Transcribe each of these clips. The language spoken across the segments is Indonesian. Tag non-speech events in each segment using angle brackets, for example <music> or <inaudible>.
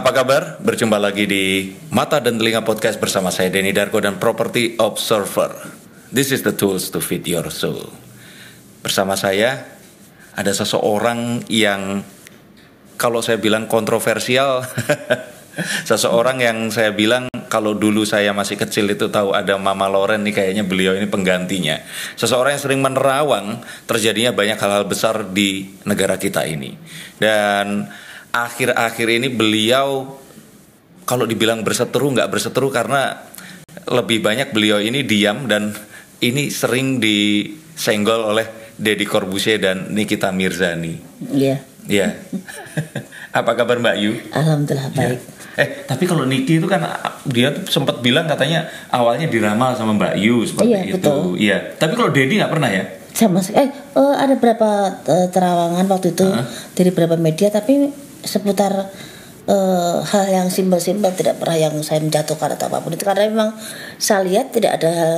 Apa kabar? Berjumpa lagi di Mata dan Telinga Podcast bersama saya Denny Darko dan Property Observer. This is the tools to feed your soul. Bersama saya ada seseorang yang kalau saya bilang kontroversial, <laughs> seseorang yang saya bilang kalau dulu saya masih kecil itu tahu ada Mama Loren nih kayaknya beliau ini penggantinya. Seseorang yang sering menerawang terjadinya banyak hal-hal besar di negara kita ini. Dan akhir-akhir ini beliau kalau dibilang berseteru nggak berseteru karena lebih banyak beliau ini diam dan ini sering disenggol oleh Deddy Corbusier dan Nikita Mirzani. Iya. Iya. <laughs> Apa kabar Mbak Yu? Alhamdulillah baik. Ya. Eh, tapi kalau Niki itu kan dia tuh sempat bilang katanya awalnya diramal sama Mbak Yu seperti Iya, itu. betul. Iya. Tapi kalau Dedi nggak pernah ya? Sama eh eh, ada berapa eh, terawangan waktu itu Hah? dari beberapa media tapi seputar eh, hal yang simpel-simpel tidak pernah yang saya menjatuhkan atau apa pun itu karena memang saya lihat tidak ada hal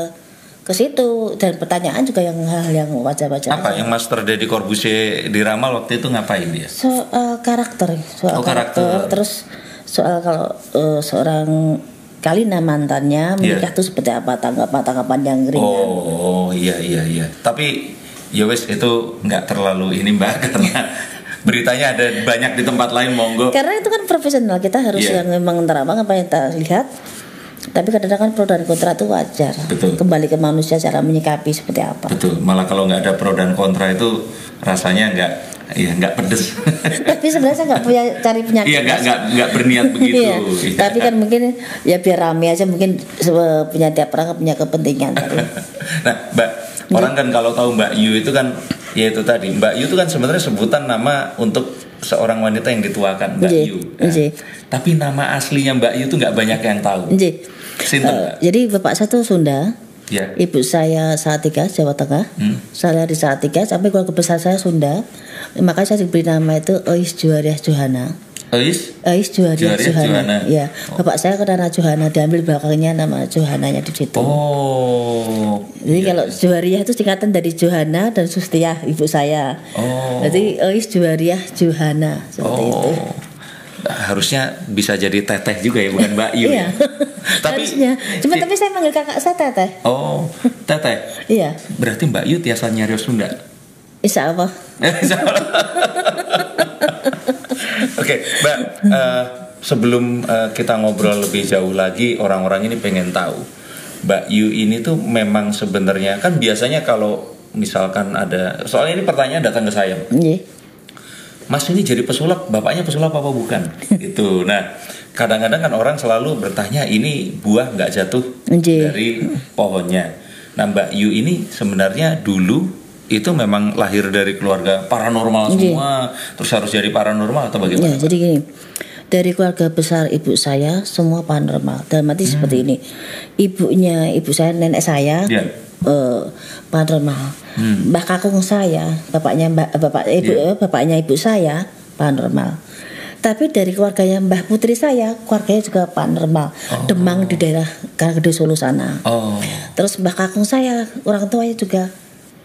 ke situ dan pertanyaan juga yang hal yang wajar-wajar. Apa aja. yang Master Dedi Corbusier diramal waktu itu ngapain dia? soal karakter soal Oh, karakter. karakter. terus soal kalau eh, seorang Kalina mantannya menikah Iya. tuh seperti apa tanggapan tanggapan yang ringan Oh, iya iya iya. Tapi ya wes itu nggak terlalu ini Mbak <laughs> karena beritanya ada banyak di tempat lain monggo. karena itu kan profesional kita harus Iya. yang memang terawang apa yang kita lihat tapi kadang-kadang kan pro dan kontra itu wajar Betul. kembali ke manusia cara menyikapi seperti apa Betul. Malah kalau nggak ada pro dan kontra itu rasanya nggak ya nggak pedes. tapi sebenarnya saya nggak punya cari penyakit Iya nggak nggak nggak berniat <laughs> begitu. Iya, Iya. tapi kan mungkin ya biar rame aja mungkin punya tiap orang punya kepentingan <laughs> nah, Mbak, orang kan kalau tahu Mbak Yu itu kan ya itu tadi. Mbak Yu itu kan sebenarnya sebutan nama untuk seorang wanita yang dituakan Mbak Yu. Nah, tapi nama aslinya Mbak Yu itu nggak banyak yang tahu. Sinten, Mbak? jadi bapak saya tuh Sunda, Ya. ibu saya Salatiga Jawa Tengah, Hmm. saya di Salatiga sampai keluarga besar saya Sunda, makanya saya diberi nama itu Ois Juariah Johana. Ois? Ois Juariah Johana. Ya, bapak saya karena Johana diambil belakangnya nama Johananya di situ. Oh. Jadi kalau Juariah itu singkatan dari Johana dan Sustiah ibu saya. Oh. Jadi Ois Juariah Johana seperti itu. Harusnya bisa jadi teteh juga ya, bukan Mbak Yu. Iya. ya? <laughs> tapi Harusnya. Cuma tapi saya manggil kakak saya Teteh. Oh, teteh. Iya. Berarti Mbak Yu tiasa nyarios Sunda. <laughs> Insya Allah. Oke, Mbak. eh, sebelum eh, kita ngobrol lebih jauh lagi, orang-orang ini pengen tahu, Mbak Yu ini tuh memang sebenarnya kan biasanya kalau misalkan ada, soalnya ini pertanyaan datang ke saya, Iya. Mas ini jadi pesulap, bapaknya pesulap apa bukan? <laughs> Itu. Nah, kadang-kadang kan orang selalu bertanya ini buah nggak jatuh Nggih. dari pohonnya. Nah, Mbak Yu ini sebenarnya dulu itu memang lahir dari keluarga paranormal semua, terus harus jadi paranormal atau Ya, bagaimana? jadi gini. Dari keluarga besar ibu saya semua paranormal. Dalam arti seperti ini. Ibunya ibu saya nenek saya Ya. eh, paranormal. Mbah kakung saya, bapaknya mbak bapak ibu Iya. eh, bapaknya ibu saya paranormal. Tapi dari keluarganya Mbah Putri saya, keluarganya juga paranormal. Demang di daerah Karanggede Solo sana. Oh, Terus mbah kakung saya, orang tuanya juga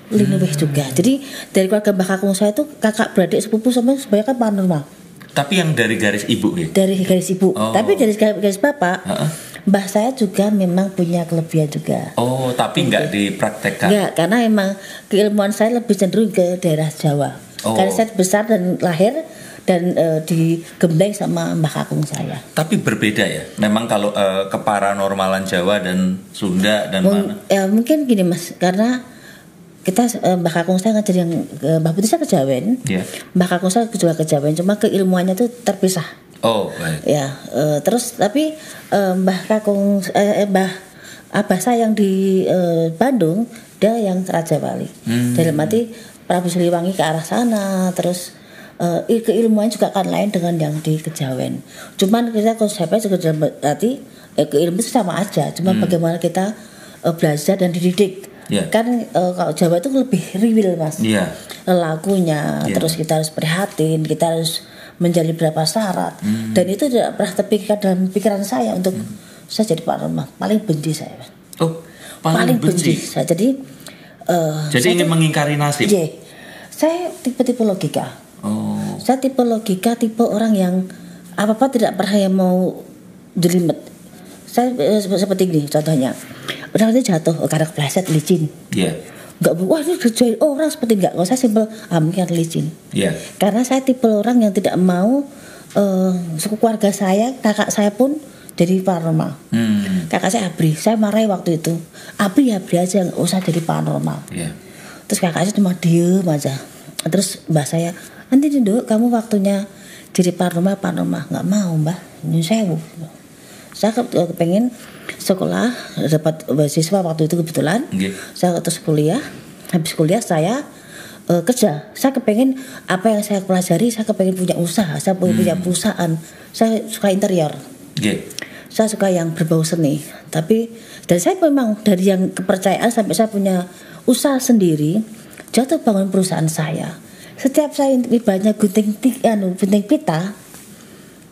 Linuwih juga. Jadi dari keluarga mbah kakung saya itu kakak beradik sepupu semua sebanyak kan paranormal. Tapi yang dari garis ibu ya? Dari garis ibu. Oh. Tapi dari garis, garis bapak, Heeh. mbah saya juga memang punya kelebihan juga. Oh, tapi nggak dipraktekkan. Enggak, karena emang keilmuan saya lebih cenderung ke daerah Jawa. Oh. Karena saya besar dan lahir dan eh, digembleng sama mbah kakung saya. Tapi berbeda ya. Memang kalau eh, keparanormalan Jawa dan Sunda dan mana? Mung- ya, mungkin gini mas, karena kita eh, mbah kakung saya ngajar yang eh, mbah putri saya kejawen, Ya. mbah kakung saya juga kejawen, cuma keilmuannya itu terpisah. Oh, baik. Ya, eh, terus tapi eh, mbah kakung eh, eh, mbah abah saya yang di eh, Bandung dia yang Raja Wali. Hmm. Dalam arti Prabu Siliwangi ke arah sana, terus eh, keilmuan juga kan lain dengan yang di Kejawen. Cuman kita konsepnya juga dalam arti eh, keilmuan itu sama aja, cuman bagaimana kita eh, belajar dan dididik. Ya. Kan eh, kalau Jawa itu lebih riwil mas Iya. lagunya Iya. terus kita harus prihatin kita harus menjadi berapa syarat Hmm. dan itu tidak pernah terpikirkan dalam pikiran saya untuk saya jadi paranormal paling benci saya Mas. Oh, paling, benci. saya jadi eh, Jadi saya ingin mengingkari nasib. Iya. saya tipe-tipe logika Oh. saya tipe logika tipe orang yang apa apa tidak pernah yang mau jelimet saya eh, sep- seperti ini contohnya orang itu jatuh karena kepleset licin. Iya. nggak bu- wah ini kerjain orang seperti nggak kalau saya simpel ah mungkin licin. Iya. karena saya tipe orang yang tidak mau eh, suku keluarga saya kakak saya pun jadi paranormal. Hmm. kakak saya abri saya marahi waktu itu. Abri ya abri aja nggak usah jadi paranormal. Iya. terus kakak saya cuma diem aja. Terus mbak saya nanti duduk kamu waktunya jadi paranormal paranormal. Nggak mau mbak. Ini sewu saya ke- kepengen sekolah dapat beasiswa waktu itu kebetulan. Nggih. saya terus kuliah. Habis kuliah saya eh, kerja. Saya kepengen apa yang saya pelajari saya kepengen punya usaha. Saya punya, punya perusahaan. Saya suka interior. Nggih. saya suka yang berbau seni. Tapi dan saya memang dari yang kepercayaan sampai saya punya usaha sendiri jatuh bangun perusahaan saya. Setiap saya ibaratnya gunting ti- anu, gunting pita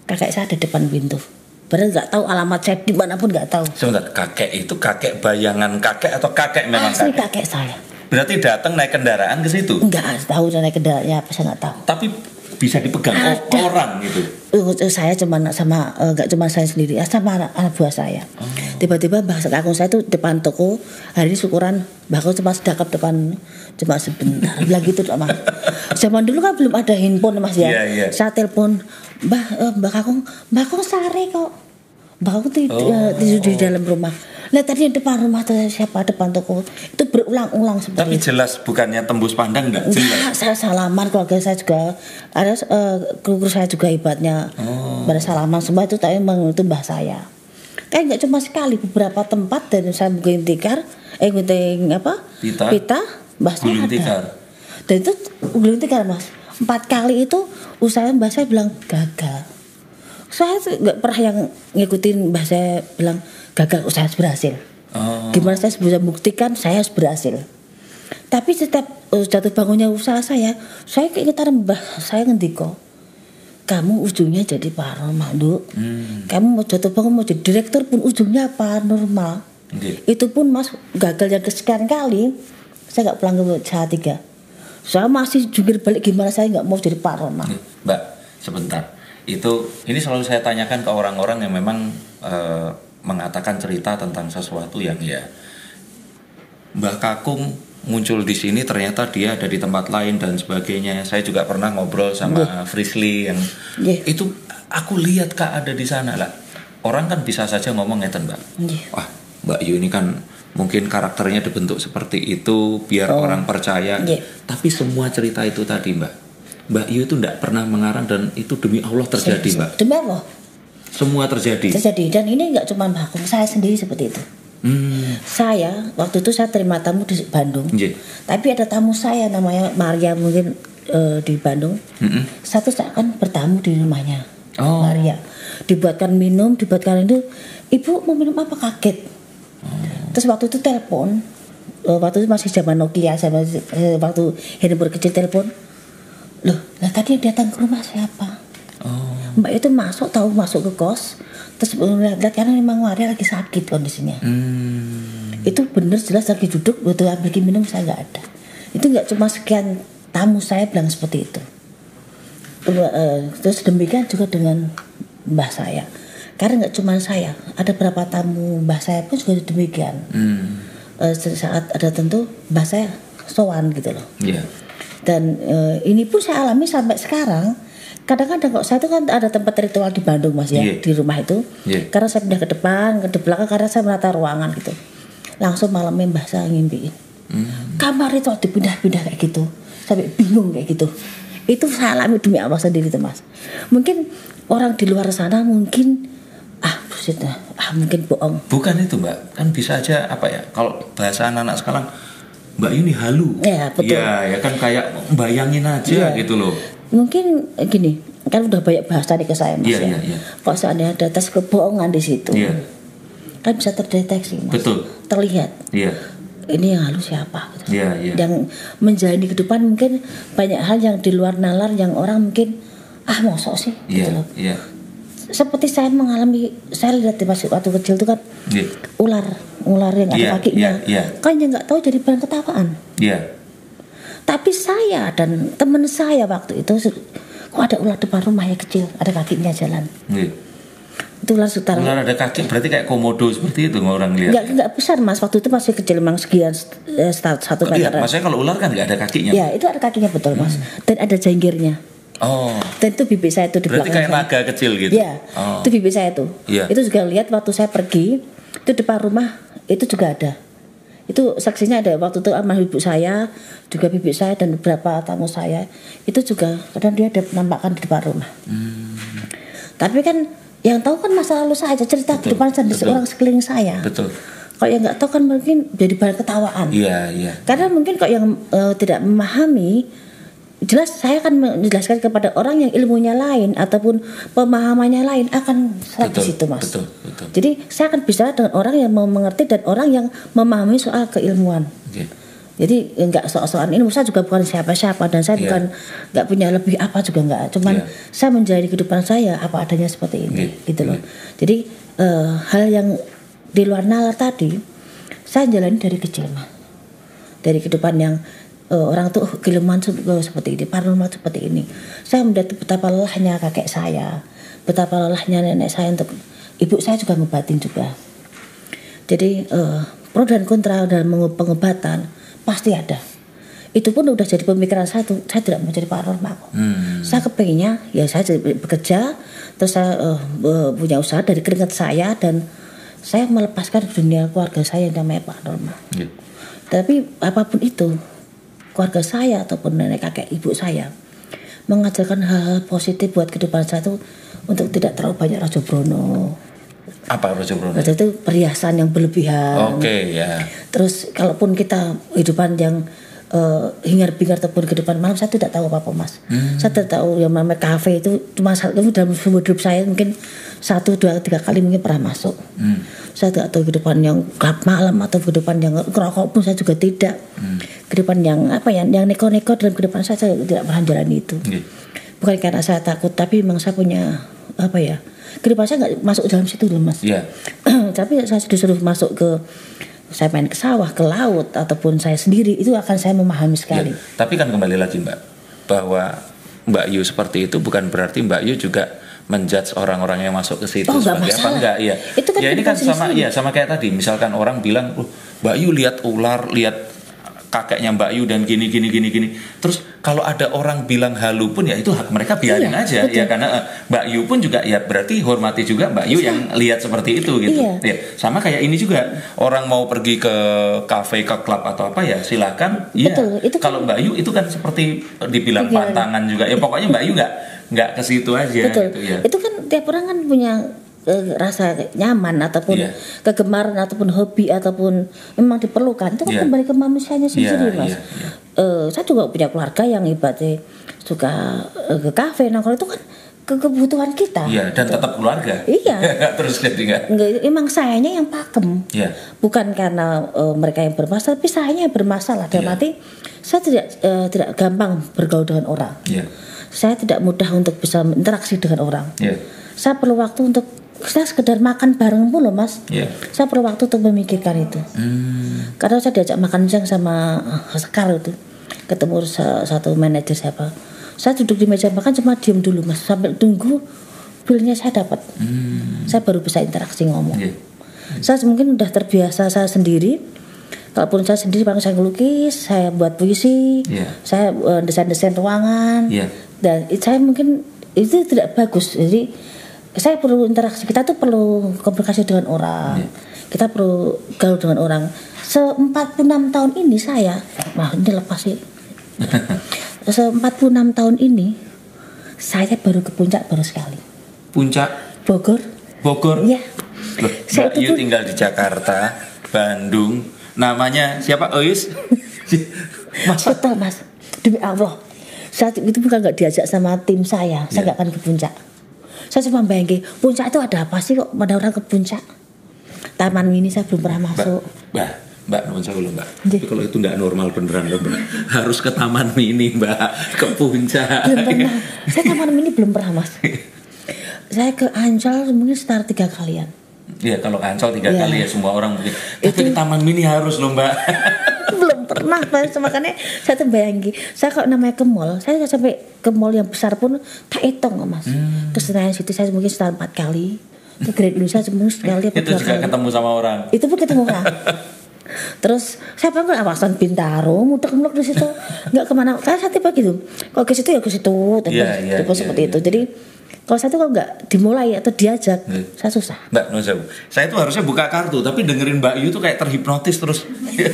kakek saya di depan pintu padahal nggak tahu alamat saya di mana pun nggak tahu Sebentar, kakek itu kakek bayangan kakek atau kakek memang asli kakek? kakek saya Berarti datang naik kendaraan ke situ. nggak tahu naik kendaraannya apa saya nggak tahu Tapi bisa dipegang Ada. orang gitu. Uh, saya cuma sama eh, nggak cuma saya sendiri ya sama anak, anak buah saya Oh. tiba-tiba bahasa kakung saya tuh depan toko hari ini syukuran bahkan cuma sedekap depan cuma sebentar bilang gitu tuh mas <laughs> zaman dulu kan belum ada handphone mas ya Iya, iya. saya telepon mbah eh, mbak kakung mbak kakung sare kok mbak kakung tidur, Oh. tidur di dalam rumah lihat tadi yang depan rumah tuh siapa depan toko itu berulang-ulang seperti Tapi jelas bukannya tembus pandang enggak? Jelas. Saya salaman keluarga saya juga ada eh, kru saya juga hebatnya Oh. pada salaman semua itu tapi itu mbah saya kan nggak cuma sekali beberapa tempat dan saya gunting tikar eh gunting apa Pita. pita mbah saya ada tikar. dan itu gulung tikar mas empat kali itu usaha mbah saya bilang gagal saya nggak pernah yang ngikutin mbah saya bilang gagal usaha berhasil Oh. Gimana saya bisa buktikan saya harus berhasil. Tapi setiap uh, jatuh bangunnya usaha saya, saya keingetan mbah saya ngendiko. Kamu ujungnya jadi paranormal, Duk. Hmm. Kamu mau jatuh bangun mau jadi direktur pun ujungnya paranormal. Nggih. Itu pun Mas gagal yang kesekian kali, saya nggak pulang ke saat tiga. Saya masih jungkir balik gimana saya nggak mau jadi paranormal. Nih, Mbak, sebentar. Itu ini selalu saya tanyakan ke orang-orang yang memang eh, mengatakan cerita tentang sesuatu yang ya Mbak Kakung muncul di sini ternyata dia ada di tempat lain dan sebagainya. Saya juga pernah ngobrol sama Frisly yang Iya. itu aku lihat Kak ada di sana lah. Orang kan bisa saja ngomong ngeten, Mbak. Iya. Wah, Mbak Yu ini kan mungkin karakternya dibentuk seperti itu biar Oh. orang percaya. Iya. Tapi semua cerita itu tadi, Mbak. Mbak Yu itu tidak pernah mengarang dan itu demi Allah terjadi, Mbak. Demi apa? Semua terjadi. Terjadi dan ini nggak cuma Mbak saya sendiri seperti itu. Hmm. Saya waktu itu saya terima tamu di Bandung. Nggih. Tapi ada tamu saya namanya Maria mungkin eh, di Bandung. Mm-mm. Satu saat kan bertamu di rumahnya Oh. Maria. Dibuatkan minum, dibuatkan itu. Ibu mau minum apa kaget? Terus waktu itu telepon. eh, waktu itu masih zaman Nokia, sama eh, waktu handphone kecil telepon. Loh, lah tadi yang datang ke rumah siapa? Oh. Mbak itu masuk tahu masuk ke kos. Terus lihat karena memang Maria lagi sakit kondisinya Hmm. itu bener jelas lagi duduk butuh ambil minum saya nggak ada itu nggak cuma sekian tamu saya bilang seperti itu Terus, eh, terus demikian juga dengan mbah saya karena nggak cuma saya ada beberapa tamu mbah saya pun juga demikian Hmm. Eh, saat ada tentu mbah saya sowan gitu loh Iya. dan eh, ini pun saya alami sampai sekarang kadang-kadang kok saya itu kan ada tempat ritual di Bandung mas ya Iya. di rumah itu Iya. karena saya pindah ke depan ke belakang karena saya menata ruangan gitu langsung malamnya mbah saya ngimpiin Hmm. kamar itu dipindah-pindah kayak gitu sampai bingung kayak gitu itu saya alami demi Allah sendiri tuh mas mungkin orang di luar sana mungkin dah. ah mungkin bohong Bukan itu, Mbak. Kan bisa aja apa ya? Kalau bahasa anak-anak sekarang Mbak ini halu. Iya, betul. Iya, ya kan kayak bayangin aja Iya. gitu loh. mungkin eh, gini kan udah banyak bahasa nih ke saya mas Iya, ya iya, iya. kok seandainya ada tes kebohongan di situ Iya. kan bisa terdeteksi mas Betul. terlihat Iya. ini yang halus siapa gitu. Iya, iya. yang menjalani kehidupan mungkin banyak hal yang di luar nalar yang orang mungkin ah mosok sih gitu Iya, loh iya. Seperti saya mengalami saya lihat di masih waktu kecil itu kan Iya. ular ular yang ada Iya, kakinya iya, iya. kan yang nggak tahu jadi bahan ketawaan Iya. tapi saya dan teman saya waktu itu kok ada ular depan rumah ya kecil ada kakinya jalan Iya. itu ular sekitar Ular ada kaki berarti kayak komodo seperti itu orang lihat. nggak nggak besar mas waktu itu masih kecil memang sekian eh, start satu Iya, meter maksudnya kalau ular kan nggak ada kakinya. ya itu ada kakinya betul mas dan ada jenggirnya Oh, dan itu bibik saya itu di berarti belakang kayak saya. naga kecil gitu. Iya, Oh. itu bibik saya tuh. Iya. Itu juga lihat waktu saya pergi, itu depan rumah itu juga ada. Itu saksinya ada waktu itu sama ibu saya, juga bibik saya dan beberapa tamu saya. Itu juga kadang dia ada penampakan di depan rumah. Hmm. Tapi kan yang tahu kan masa lalu saya cerita Betul, kehidupan saya betul. orang sekeliling saya. Betul. Kalau yang nggak tahu kan mungkin jadi bahan ketawaan. Iya, iya. Karena mungkin kok yang eh, tidak memahami jelas saya akan menjelaskan kepada orang yang ilmunya lain ataupun pemahamannya lain akan salah di situ mas. betul, betul. Jadi saya akan bicara dengan orang yang mau mengerti dan orang yang memahami soal keilmuan. Oke. Jadi enggak soal-soal ini saya juga bukan siapa-siapa dan saya Iya. bukan nggak punya lebih apa juga enggak. Cuman Iya. saya menjalani kehidupan saya apa adanya seperti ini Iya, gitu loh. Jadi eh, hal yang di luar nalar tadi saya jalani dari kecil mah. Dari kehidupan yang eh, orang tuh oh, seperti ini, paranormal seperti ini. Saya melihat betapa lelahnya kakek saya, betapa lelahnya nenek saya untuk ibu saya juga ngobatin juga. Jadi eh, pro dan kontra dalam pengobatan pasti ada. Itu pun udah jadi pemikiran saya tuh, saya tidak mau jadi paranormal. Hmm. Saya kepengennya ya saya bekerja, terus saya eh, punya usaha dari keringat saya dan saya melepaskan dunia keluarga saya yang namanya paranormal. Iya. Tapi apa pun itu, keluarga saya ataupun nenek kakek ibu saya mengajarkan hal-hal positif buat kehidupan saya tuh untuk tidak terlalu banyak rajo brono. Apa Rojo Bruno? Waktu itu perhiasan yang berlebihan. Oke, ya. Terus kalaupun kita kehidupan yang eh, hingar-bingar ataupun kehidupan malam saya tidak tahu apa-apa mas. Hmm. Saya tidak tahu yang namanya kafe itu cuma satu dalam seumur hidup saya mungkin satu dua tiga kali mungkin pernah masuk. Hmm. Saya tidak tahu kehidupan yang gelap malam atau kehidupan yang ngerokok pun saya juga tidak. Hmm. Kehidupan yang apa ya, yang neko-neko dalam kehidupan saya saya tidak pernah jalani itu. Iya. Bukan karena saya takut, tapi memang saya punya apa ya, kehidupan saya nggak masuk dalam situ loh mas. Iya. <clears throat> tapi saya disuruh masuk ke saya main ke sawah, ke laut ataupun saya sendiri itu akan saya memahami sekali. Ya, tapi kan kembali lagi Mbak bahwa Mbak Yu seperti itu bukan berarti Mbak Yu juga menjudge orang-orang yang masuk ke situ Oh, sebagai apa masalah. enggak iya. Itu kan ya ini kan sama sendiri. ya sama kayak tadi misalkan orang bilang "Oh, Mbak Yu lihat ular, lihat kakeknya Mbak Yu dan gini gini gini gini. Terus kalau ada orang bilang halu pun ya itu hak mereka biarin Iya, aja betul. ya karena eh, Mbak Yu pun juga ya berarti hormati juga Mbak Yu yang lihat seperti itu gitu. Iya. Ya, sama kayak ini juga orang mau pergi ke kafe ke klub atau apa ya silakan. Iya. Kan- Kalau Mbak Yu itu kan seperti dibilang Iya. pantangan juga. Ya pokoknya Mbak Yu nggak nggak ke situ aja Betul. gitu ya. Itu kan tiap orang kan punya eh, rasa nyaman ataupun Iya. kegemaran ataupun hobi ataupun memang diperlukan itu kan Iya. kembali ke manusianya sendiri mas. iya, iya. Eh, saya juga punya keluarga yang ibaratnya suka eh, ke kafe nongkrong itu kan ke kebutuhan kita. Iya, dan tetap keluarga. Iya. <laughs> Terus jadi nggak. Enggak, emang sayanya yang pakem. Iya. Bukan karena eh, mereka yang bermasalah, tapi sayanya yang bermasalah. Dalam Iya. arti saya tidak eh, tidak gampang bergaul dengan orang. Iya. Saya tidak mudah untuk bisa interaksi dengan orang. Iya. Saya perlu waktu untuk saya sekedar makan bareng pun loh mas. Iya. Saya perlu waktu untuk memikirkan itu. Hmm. Karena saya diajak makan siang sama eh, Sekar itu, ketemu sa- satu manajer siapa. Saya duduk di meja makan cuma diem dulu mas, sambil tunggu bilnya saya dapat. Hmm. Saya baru bisa interaksi ngomong. Iya. Saya mungkin udah terbiasa saya sendiri. Kalaupun saya sendiri paling saya ngelukis, saya buat puisi, Iya. saya eh, desain-desain ruangan, Iya. dan saya mungkin itu tidak bagus. Jadi saya perlu interaksi. Kita tuh perlu komunikasi dengan orang. Iya. Kita perlu gaul dengan orang. Se 46 tahun ini saya, nah ini lepas sih. <laughs> Se 46 tahun ini saya baru ke puncak baru sekali. Puncak Bogor. Bogor. Iya. Loh, Saya Mbak itu Yu pun- tinggal di Jakarta, Bandung. Namanya siapa? Ois. <laughs> Masa? Betul mas, demi Allah. Saat itu bukan nggak diajak sama tim saya, saya Iya. nggak akan ke puncak. Saya cuma bayangin, puncak itu ada apa sih kok pada orang ke puncak? Taman mini saya belum pernah masuk. Mbak, Mbak, nuwun sewu lho, Mbak. Tapi kalau itu nggak normal beneran loh, Mbak. Harus ke taman mini, Mbak. Ke puncak. Belum pernah. saya taman mini belum pernah mas. <laughs> Saya ke Ancol mungkin sekitar tiga kalian. Iya, kalau kancol tiga Iya. kali ya semua orang mungkin. Tapi Itu- ke taman mini harus loh, Mbak. <laughs> belum pernah Mas. makanya saya tuh bayangin saya kalau namanya ke mall saya sampai ke mall yang besar pun tak hitung mas Hmm. ke Senayan situ saya mungkin sekitar empat kali ke Great Indonesia mungkin sekali <laughs> Itu juga kali ketemu sama orang. itu pun ketemu kan <laughs> terus siapa pun awasan Bintaro mudah muluk di situ nggak ke mana kan saya tipe gitu kalau ke situ ya ke situ Iya, iya, tipe iya, seperti iya. itu jadi kalau saya tuh kalau nggak dimulai atau diajak Iya. saya susah Mbak Nusewu, saya tuh harusnya buka kartu, tapi dengerin Mbak Yu tuh kayak terhipnotis terus.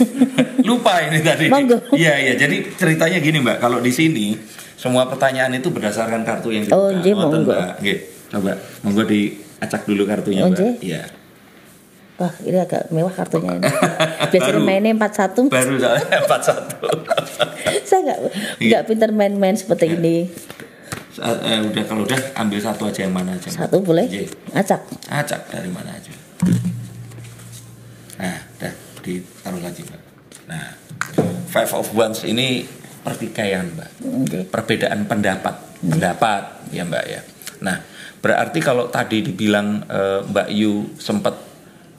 <laughs> Lupa ini tadi. Iya iya, jadi ceritanya gini Mbak, kalau di sini semua pertanyaan itu berdasarkan kartu yang dibuka. Oh, Ngoten, monggo. Mbak. Coba monggo diacak dulu kartunya Oh, Mbak. Iya. wah ini agak mewah kartunya ini <laughs> biasanya Baru. mainnya 41 Baru soalnya 41. <laughs> saya nggak Iya. nggak pintar main-main seperti ini Eh, udah kalau udah ambil satu aja yang mana aja. Satu boleh Nggih. acak Acak dari mana aja. Nah, dah ditaruh lagi, Mbak. Nah, five of wands ini pertikaian, Mbak. Oke. Perbedaan pendapat, pendapat, ya Mbak ya. Nah, berarti kalau tadi dibilang eh, Mbak Yu sempat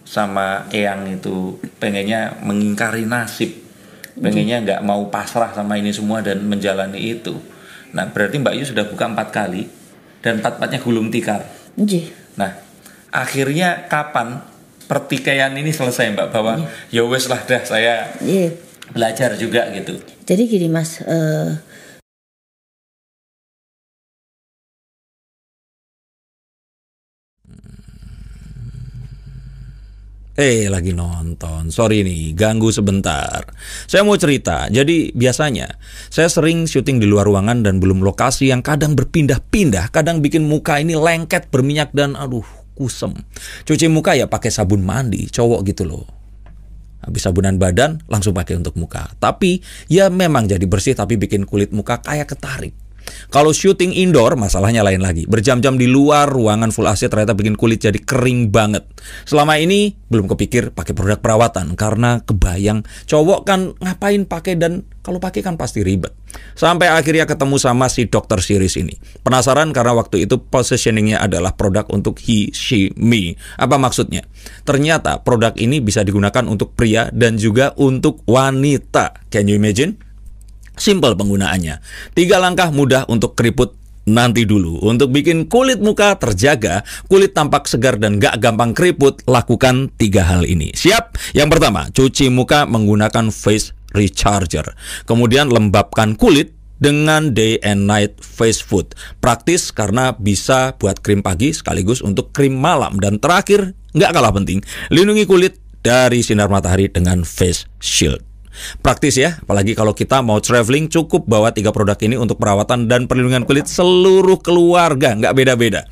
sama Eyang itu pengennya mengingkari nasib, pengennya nggak mau pasrah sama ini semua dan menjalani itu. Nah, berarti Mbak Yu sudah buka empat kali dan empat-empatnya gulung tikar. Nggih. Nah, akhirnya kapan pertikaian ini selesai, Mbak? Bahwa ya wes lah dah saya Iya. belajar juga gitu. Jadi gini mas, eh, Eh, lagi nonton. Sorry nih, ganggu sebentar. Saya mau cerita. Jadi, biasanya saya sering syuting di luar ruangan dan belum lokasi yang kadang berpindah-pindah, kadang bikin muka ini lengket, berminyak dan aduh, kusem. Cuci muka ya pakai sabun mandi, cowok gitu loh. Habis sabunan badan langsung pakai untuk muka. Tapi ya memang jadi bersih tapi bikin kulit muka kayak ketarik. Kalau syuting indoor masalahnya lain lagi. Berjam-jam di luar ruangan full AC ternyata bikin kulit jadi kering banget. Selama ini belum kepikir pakai produk perawatan karena kebayang cowok kan ngapain pakai dan kalau pakai kan pasti ribet. Sampai akhirnya ketemu sama si dokter series ini. Penasaran karena waktu itu positioningnya adalah produk untuk he, she, me. Apa maksudnya? Ternyata produk ini bisa digunakan untuk pria dan juga untuk wanita. Can you imagine? Simple penggunaannya. Tiga langkah mudah untuk keriput nanti dulu. Untuk bikin kulit muka terjaga, kulit tampak segar dan gak gampang keriput, lakukan tiga hal ini. Siap? Yang pertama, cuci muka menggunakan face recharger. Kemudian lembabkan kulit dengan day and night face food. Praktis karena bisa buat krim pagi sekaligus untuk krim malam. Dan terakhir, nggak kalah penting, lindungi kulit dari sinar matahari dengan face shield. Praktis ya, apalagi kalau kita mau traveling cukup bawa tiga produk ini untuk perawatan dan perlindungan kulit seluruh keluarga, nggak beda-beda.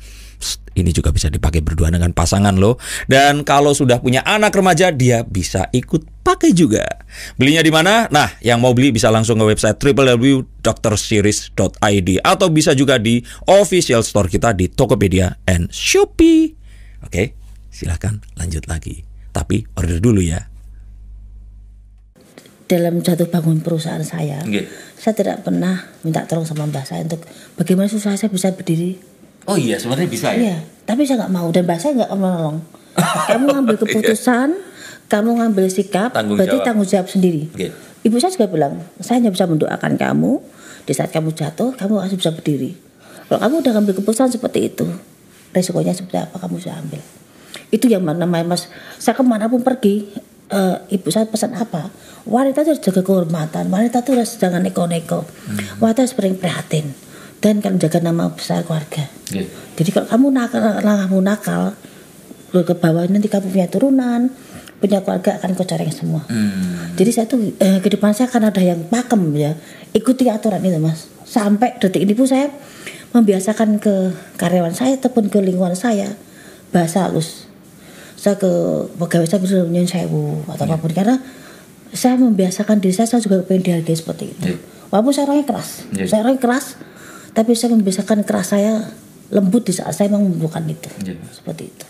Ini juga bisa dipakai berdua dengan pasangan loh. Dan kalau sudah punya anak remaja, dia bisa ikut pakai juga. Belinya di mana? Nah, yang mau beli bisa langsung ke website www.drseries.id atau bisa juga di official store kita di Tokopedia and Shopee. Oke, silahkan lanjut lagi. Tapi order dulu ya. Dalam jatuh bangun perusahaan saya, Nggih. saya tidak pernah minta tolong sama mbak saya untuk bagaimana susah saya bisa berdiri. Oh iya, sebenarnya bisa ya. Iya, tapi saya nggak mau dan mbak saya nggak menolong. <laughs> kamu ngambil keputusan, kamu ngambil sikap, Tanggung berarti jawab. tanggung jawab sendiri. Oke. Ibu saya juga bilang, saya hanya bisa mendoakan kamu. Di saat kamu jatuh, kamu harus bisa berdiri. Kalau kamu udah ngambil keputusan seperti itu, resikonya seperti apa kamu bisa ambil. Itu yang namanya mas. Saya ke mana pun pergi, eh, ibu saya pesan apa? Wanita itu harus jaga kehormatan. Wanita itu harus jangan neko-neko. Wanita harus sering prihatin dan kan jaga nama besar keluarga. Nggih. Jadi kalau kamu nakal, kamu nakal, lu ke bawah nanti kamu punya turunan, punya keluarga akan kocoreng semua. Hmm. Jadi saya tuh eh, ke depan saya akan ada yang pakem ya, ikuti aturan itu mas. Sampai detik ini pun saya membiasakan ke karyawan saya ataupun ke lingkungan saya bahasa halus. Saya ke pegawai saya bisa nyun sewu atau apa pun karena saya membiasakan diri saya, saya juga pengen dihargai seperti itu. Iya. Walaupun saya orangnya keras, Iya. saya orangnya keras, tapi saya membiasakan keras saya lembut di saat saya memang membutuhkan itu. Iya. Seperti itu.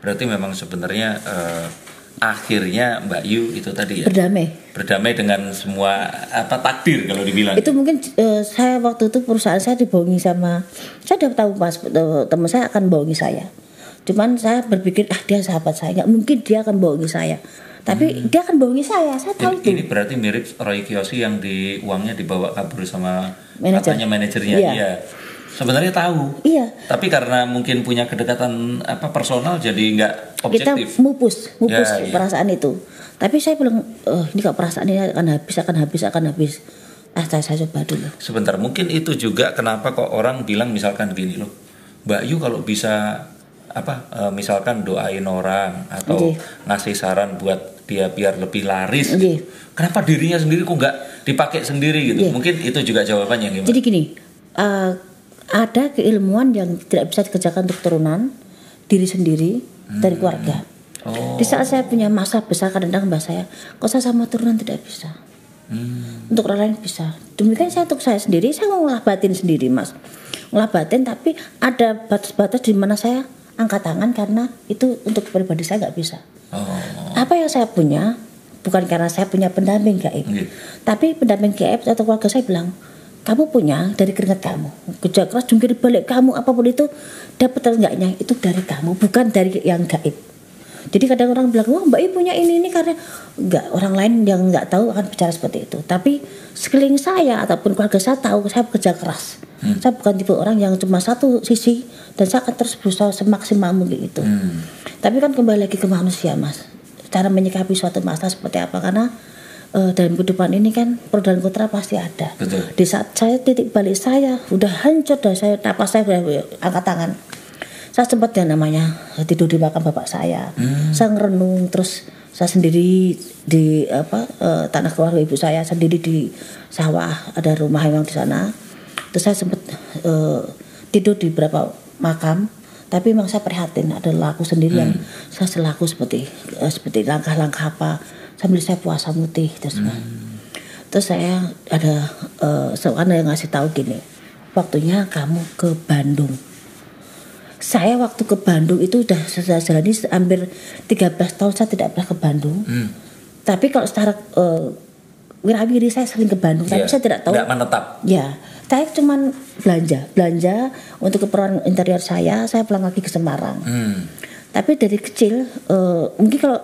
Berarti memang sebenarnya eh, akhirnya Mbak Yu itu tadi ya Berdamai. berdamai dengan semua apa takdir kalau dibilang. itu mungkin eh, saya waktu itu perusahaan saya dibohongi sama saya udah tahu pas eh, teman saya akan bohongi saya cuman saya berpikir ah dia sahabat saya nggak mungkin dia akan bohongi saya Tapi dia akan bohongi saya, saya tahu Ini, itu. ini berarti mirip Roy Kiyoshi yang di uangnya dibawa kabur sama Manajer. katanya manajernya. Iya. Iya. Sebenarnya tahu. Iya. Tapi karena mungkin punya kedekatan apa personal jadi nggak Kita objektif. mupus, mupus Ya, iya. perasaan itu. Tapi saya bilang, eh, ini kok perasaan ini akan habis, akan habis, akan habis. Ah, saya, saya coba dulu. Sebentar, mungkin itu juga kenapa kok orang bilang misalkan gini loh, Mbak Yu kalau bisa apa eh, misalkan doain orang atau Oke. ngasih saran buat dia biar lebih laris. Oke. gitu. Kenapa dirinya sendiri kok nggak dipakai sendiri gitu? Oke. Mungkin itu juga jawabannya gimana? Jadi gini, eh, ada keilmuan yang tidak bisa dikerjakan untuk turunan, diri sendiri, dari keluarga. Oh. Di saat saya punya masa besar kadang-kadang mbak saya, kok saya sama turunan tidak bisa. Hmm. Untuk orang lain bisa. Demikian saya untuk saya sendiri, saya ngolah batin sendiri mas. Ngolah batin tapi ada batas-batas di mana saya angkat tangan karena itu untuk pribadi saya nggak bisa. Oh. Apa yang saya punya bukan karena saya punya pendamping gaib, Iya. tapi pendamping gaib atau keluarga saya bilang kamu punya dari keringat kamu, kerja keras jungkir balik kamu apa pun itu dapat atau enggaknya itu dari kamu bukan dari yang gaib. Jadi kadang orang bilang wah mbak Ibu punya ini ini karena enggak orang lain yang nggak tahu akan bicara seperti itu. Tapi sekeliling saya ataupun keluarga saya tahu saya bekerja keras. Saya bukan tipe orang yang cuma satu sisi dan saya akan terus berusaha semaksimal mungkin itu. Hmm. Tapi kan kembali lagi ke manusia mas. Cara menyikapi suatu masalah seperti apa? Karena eh, dalam kehidupan ini kan Pro dan kontra pasti ada. Betul. Di saat saya titik balik saya Udah hancur dan saya napas saya udah angkat tangan. Saya sempat yang namanya Tidur di makam bapak saya. Saya ngerenung terus saya sendiri di apa eh, tanah keluarga ibu saya sendiri di sawah. Ada rumah yang di sana. Terus saya sempat eh, tidur di beberapa makam tapi memang saya prihatin adalah aku sendiri yang saya selaku seperti eh, seperti langkah-langkah apa sambil saya puasa mutih terus Pak. terus saya ada eh, seorang yang ngasih tahu gini waktunya kamu ke Bandung saya waktu ke Bandung itu udah sudah jalani hampir 13 tahun saya tidak pernah ke Bandung Hmm. tapi kalau secara eh, wirawiri saya sering ke Bandung tapi Iya. saya tidak tahu Nggak menetap. Ya, saya cuman belanja, belanja untuk keperluan interior saya. Saya pulang lagi ke Semarang. Hmm. Tapi dari kecil, eh, mungkin kalau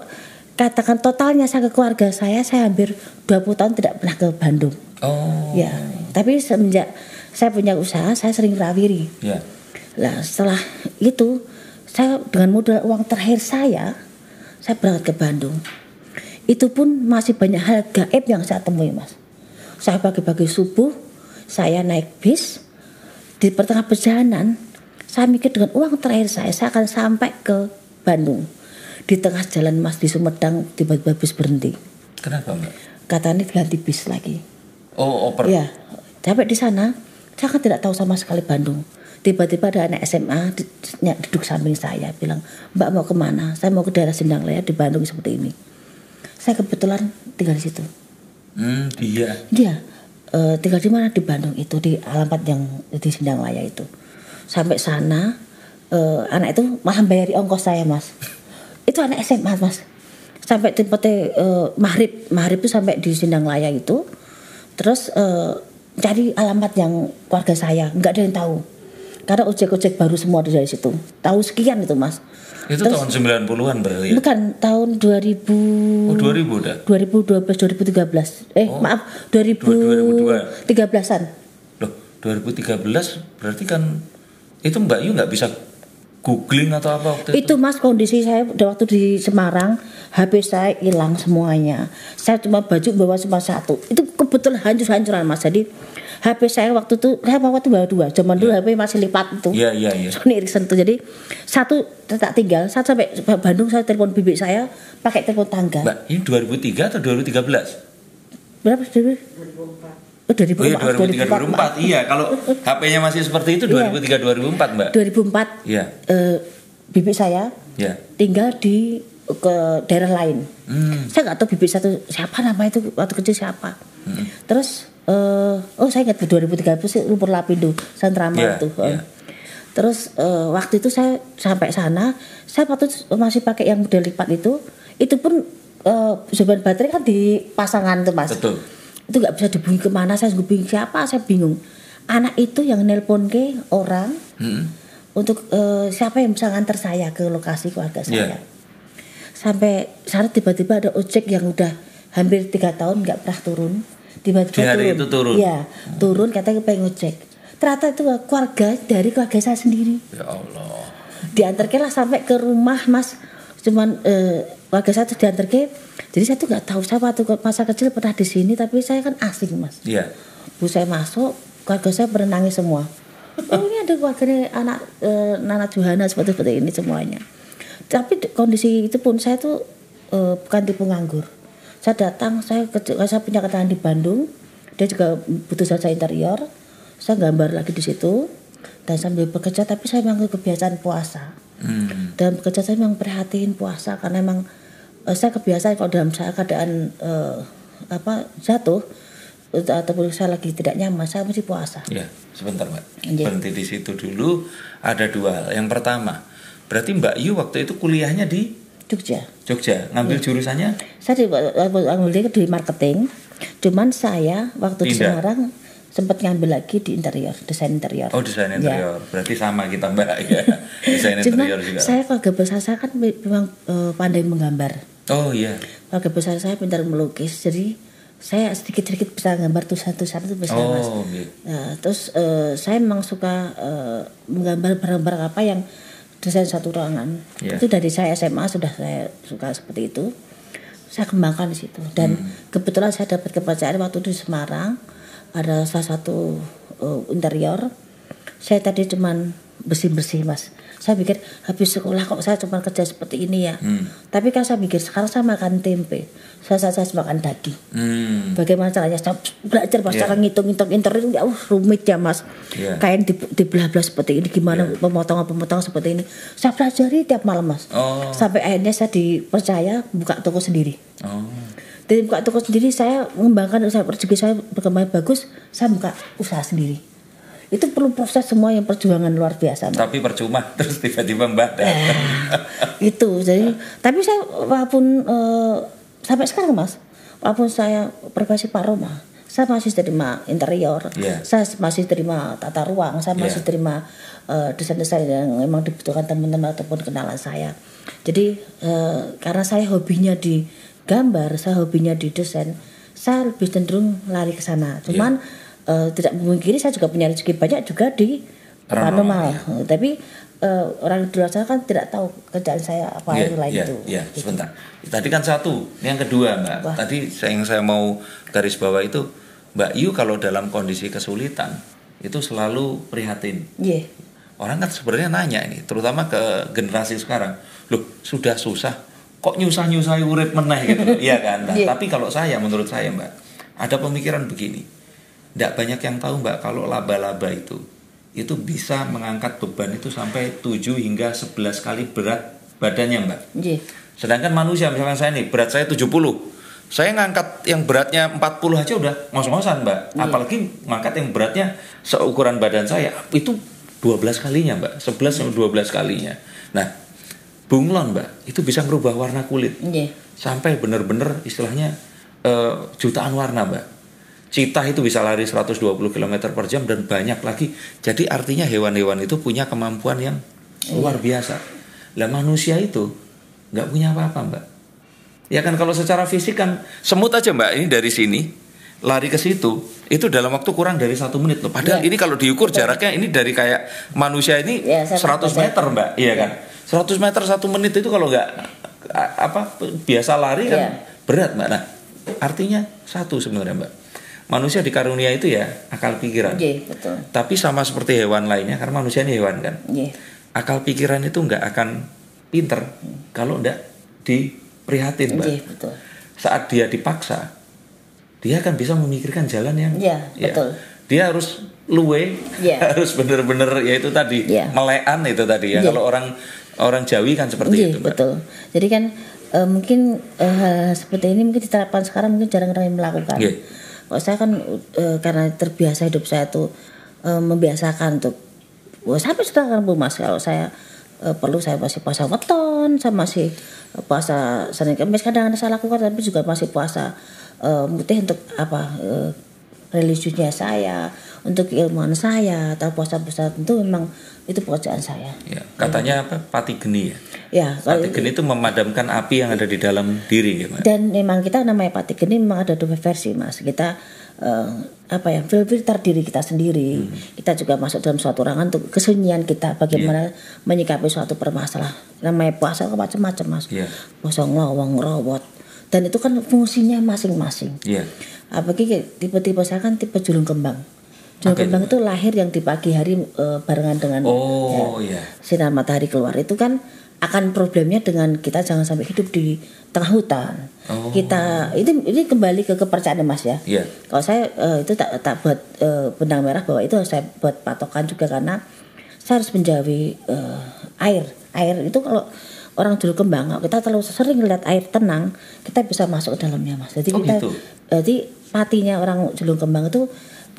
katakan totalnya saya ke keluarga saya, saya hampir 20 tahun tidak pernah ke Bandung. Oh. Ya, tapi semenjak saya punya usaha, saya sering rawiri. Ya. Nah, setelah itu, saya dengan modal uang terakhir saya, saya berangkat ke Bandung. Itu pun masih banyak hal gaib yang saya temui, Mas. Saya pagi-pagi subuh, saya naik bis, di pertengah perjalanan, saya mikir dengan uang terakhir saya, saya akan sampai ke Bandung. Di tengah jalan Mas di Sumedang, tiba-tiba bis berhenti. Kenapa mbak? Katanya ganti bis lagi. Oh oper. Iya, sampai di sana saya kan tidak tahu sama sekali Bandung. Tiba-tiba ada anak SMA duduk samping saya bilang, Mbak mau ke mana? Saya mau ke daerah Sindang Laya di Bandung seperti ini. Saya kebetulan tinggal di situ. Hmm, dia. Dia eh, tinggal di mana di Bandung itu di alamat yang di Sindang Laya itu. Sampai sana eh, anak itu malah bayari ongkos saya mas. itu anak SMA mas. Sampai tempatnya eh, maghrib maghrib itu sampai di Sindang Laya itu. Terus eh, cari alamat yang keluarga saya nggak ada yang tahu. Karena ojek-ojek baru semua ada dari situ. Tahu sekian itu mas. Itu Terus- tahun 90-an berarti ya? Bukan tahun 2000 Oh 2000 udah? 2012 2013 eh Oh, maaf 2002. 2013an Loh 2013 berarti kan itu Mbak Yu nggak bisa googling atau apa waktu itu? itu mas kondisi saya udah waktu di Semarang HP saya hilang semuanya saya cuma baju bawa cuma satu itu kebetulan hancur-hancuran mas jadi HP saya waktu itu saya bawa tuh bawa dua zaman dulu HP masih lipat itu Iya iya iya. <laughs> Sony Ericsson tuh jadi satu tak tinggal saat sampai Bandung saya telepon bibi saya pakai telepon tangga Mbak ini 2003 atau 2013? berapa sih Oh, 2004, Oh iya 2003 maaf. 2004 iya kalau <laughs> HP-nya masih seperti itu Iya. 2003 2004 Mbak. 2004 Iya eh, bibi saya iya. tinggal di ke daerah lain. Hmm. Saya nggak tahu bibi satu siapa nama itu waktu kecil siapa. Hmm. Terus eh, oh saya ingat 2013 sih Lumpur Lapindo Santrama Iya, itu. iya. Terus eh, waktu itu saya sampai sana, saya waktu masih pakai yang model lipat itu, itu pun sebenarnya baterai kan di pasangan tuh mas. Betul. Itu nggak bisa dihubungi ke mana, saya hubungi siapa, saya bingung. Anak itu yang nelpon ke orang Hmm. untuk eh, siapa yang bisa nganter saya ke lokasi keluarga Iya. saya. Sampai sana tiba-tiba ada ojek yang udah hampir tiga tahun nggak pernah turun tiba-tiba Di hari turun. itu turun? Iya, turun katanya pengen ojek ternyata itu keluarga dari keluarga saya sendiri. Ya Allah. diantarkan lah sampai ke rumah mas. Cuman eh, keluarga saya tuh diantarkan. Jadi saya tuh nggak tahu saya waktu ke- masa kecil pernah di sini tapi saya kan asing mas. Iya. bu saya masuk keluarga saya pernah nangis semua. <laughs> Oh ini ada keluarganya anak eh, Nana Johana seperti seperti ini semuanya tapi di- kondisi itu pun saya tuh eh, bukan tipe nganggur saya datang saya ke, saya punya kenalan di Bandung dia juga butuh jasa interior saya gambar lagi di situ dan sambil bekerja tapi saya memang kebiasaan puasa Hmm. dan bekerja saya memang prihatin puasa karena memang eh, saya kebiasaan kalau dalam saat keadaan eh, apa jatuh ataupun saya lagi tidak nyaman saya mesti puasa Ya, sebentar Mbak. Iya. Berhenti di situ dulu. Ada dua hal. Yang pertama, berarti Mbak Yu waktu itu kuliahnya di Jogja. Jogja, ngambil Iya. jurusannya? Saya di, ambil di marketing. Cuman saya waktu di Pindah. Semarang sempat ngambil lagi di interior desain interior. Oh desain Ya. interior, berarti sama kita mbak ya. <laughs> Desain Cuma interior juga. saya keluarga besar saya kan memang eh, pandai menggambar. Oh iya, keluarga besar saya pintar melukis jadi saya sedikit-sedikit bisa gambar tulisan-tulisan itu bisa mas. Oh gitu. Nah, terus eh, saya memang suka eh, menggambar barang-barang apa yang desain satu ruangan. Iya. Itu dari saya SMA sudah saya suka seperti itu. Saya kembangkan di situ. Dan kebetulan saya dapat kepercayaan waktu di Semarang ada salah satu eh, interior. Saya tadi cuman bersih-bersih mas. Saya pikir habis sekolah kok saya cuma kerja seperti ini ya. Tapi kan saya pikir sekarang saya makan tempe, saya saya, saya makan daging. Hmm, Bagaimana caranya saya belajar mas Iya. cara ngitung-ngitung interior itu uh, rumit ya mas. Iya. Kain di, dibelah-belah seperti ini gimana pemotongan-pemotongan seperti ini. Saya pelajari tiap malam mas. Oh. Sampai akhirnya saya dipercaya buka toko sendiri. oh Dari buka toko sendiri saya mengembangkan usaha rezeki saya berkembang bagus. Saya buka usaha sendiri. Itu perlu proses semua yang perjuangan luar biasa. Mas. tapi percuma <laughs> terus tiba-tiba mbak datang. itu jadi tapi saya walaupun eh, sampai sekarang mas walaupun saya profesi paroma saya masih terima interior Iya. saya masih terima tata ruang saya masih Iya. terima eh, desain-desain yang memang dibutuhkan teman-teman ataupun kenalan saya jadi eh, karena saya hobinya di gambar saya hobinya di desain saya lebih cenderung lari ke sana cuman eh, tidak memungkiri saya juga punya rezeki banyak juga di Paranormal, paranormal tapi eh, orang di luar sana kan tidak tahu kerjaan saya apa itu lain iya, itu iya, Gitu. sebentar. Tadi kan satu, yang kedua mbak. Wah. Tadi saya- yang saya mau garis bawah itu, Mbak Yu kalau dalam kondisi kesulitan itu selalu prihatin. Iya. Orang kan sebenarnya nanya ini, terutama ke generasi sekarang. Loh, sudah susah, kok nyusah-nyusah urip meneh gitu. <laughs> Iya kan? Nah, Iya. Tapi kalau saya, menurut saya Mbak, ada pemikiran begini. Tidak banyak yang tahu Mbak, kalau laba-laba itu, itu bisa mengangkat beban itu sampai 7 hingga 11 kali berat badannya Mbak. Iya. Sedangkan manusia, misalnya saya nih, berat saya 70. Saya ngangkat yang beratnya 40 aja udah ngos-ngosan, Mbak. Iya. Apalagi ngangkat yang beratnya seukuran badan saya, itu 12 kalinya, Mbak. 11 sampai 12 kalinya. Nah, bunglon, Mbak, itu bisa merubah warna kulit. Iya. Sampai bener-bener istilahnya eh, jutaan warna, Mbak. Citah itu bisa lari 120 km per jam dan banyak lagi. Jadi artinya hewan-hewan itu punya kemampuan yang luar biasa. Lah manusia itu nggak punya apa-apa, Mbak. Ya kan kalau secara fisik kan semut aja, Mbak. Ini dari sini lari ke situ itu dalam waktu kurang dari satu menit loh. Padahal Iya. ini kalau diukur jaraknya ini dari kayak manusia ini Iya, saya 100 tahu, meter, Mbak. Iya kan? 100 meter satu menit itu kalau nggak apa biasa lari kan Iya. berat, Mbak. Nah, artinya satu sebenarnya, Mbak. Manusia di karunia itu ya akal pikiran. Iya, betul. Tapi sama seperti hewan lainnya karena manusia ini hewan kan. Iya. Akal pikiran itu nggak akan pinter kalau nggak diprihatin, Mbak. Iya, betul. Saat dia dipaksa, dia akan bisa memikirkan jalan yang Iya, ya, betul. Dia harus luwe, Iya. <laughs> harus bener-bener ya itu tadi Iya. melean itu tadi ya. Iya. Kalau orang orang Jawi kan seperti Iya, itu, Mbak. betul. Jadi kan eh, mungkin hal seperti ini mungkin diterapkan sekarang mungkin jarang orang yang melakukan. Iya. Kalau saya kan eh, karena terbiasa hidup saya tuh eh, membiasakan untuk Wah, sampai sekarang Bu Mas kalau saya eh, perlu saya masih puasa weton, saya masih puasa Senin Kamis kadang ada saya lakukan tapi juga masih puasa eh, putih untuk apa eh, religiusnya saya, untuk keilmuan saya atau puasa-puasa tentu memang itu pekerjaan saya. Ya, katanya apa? Pati geni ya. Ya, kalau Pati geni itu memadamkan api yang ada di dalam diri ya, dan memang kita namanya patik ini memang ada dua versi mas kita eh, apa ya fil- filter diri kita sendiri kita juga masuk dalam suatu ruangan untuk kesunyian kita bagaimana menyikapi suatu permasalahan namanya puasa macam-macam mas Iya. puasa ngelawang ngerawat dan itu kan fungsinya masing-masing Iya. apalagi tipe-tipe saya kan tipe julung kembang Apa itu, kembang itu lahir yang di pagi hari eh, barengan dengan Oh, iya. sinar matahari keluar itu kan akan problemnya dengan kita jangan sampai hidup di tengah hutan. Oh. Kita ini ini kembali ke kepercayaan Mas ya. Iya. Kalau saya eh, itu tak tak buat eh, benang merah bahwa itu saya buat patokan juga karena saya harus menjauhi eh, air. Air itu kalau orang dulu kembang kalau kita terlalu sering lihat air tenang kita bisa masuk ke dalamnya mas. Jadi Oh, kita gitu. jadi matinya orang julung kembang itu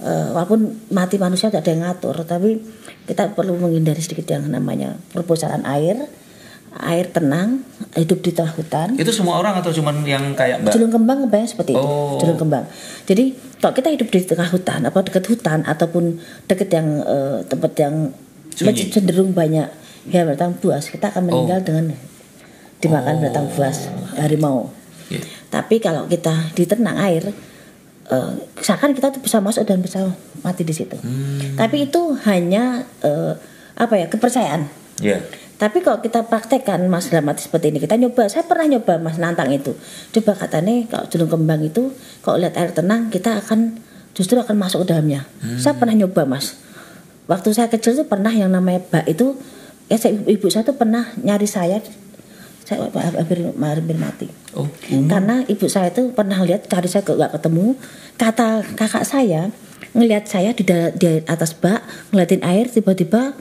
eh, walaupun mati manusia tidak ada yang ngatur tapi kita perlu menghindari sedikit yang namanya perpustakaan air air tenang hidup di tengah hutan Itu semua orang atau cuman yang kayak Mbak? julung kembang kebayang seperti itu Oh. julung kembang jadi kalau kita hidup di tengah hutan apa dekat hutan ataupun dekat yang eh, tempat yang Sunyi. cenderung banyak ya binatang buas kita akan meninggal dengan dimakan Oh. binatang buas harimau Iya. tapi kalau kita di tenang air eh, seakan kita tuh bisa masuk dan bisa mati di situ. Hmm. tapi itu hanya eh, apa ya kepercayaan. Iya. tapi kalau kita praktekkan mas dalam arti seperti ini kita nyoba saya pernah nyoba mas nantang itu. Coba katanya kalau julung kembang itu kalau lihat air tenang kita akan justru akan masuk ke dalamnya. Saya pernah nyoba mas. Waktu saya kecil tuh pernah yang namanya bak itu ya saya, ibu saya tuh pernah nyari saya saya hampir, hampir mati. Oh, karena ibu saya itu pernah lihat cari saya nggak ketemu kata kakak saya ngelihat saya di, di atas bak ngeliatin air tiba-tiba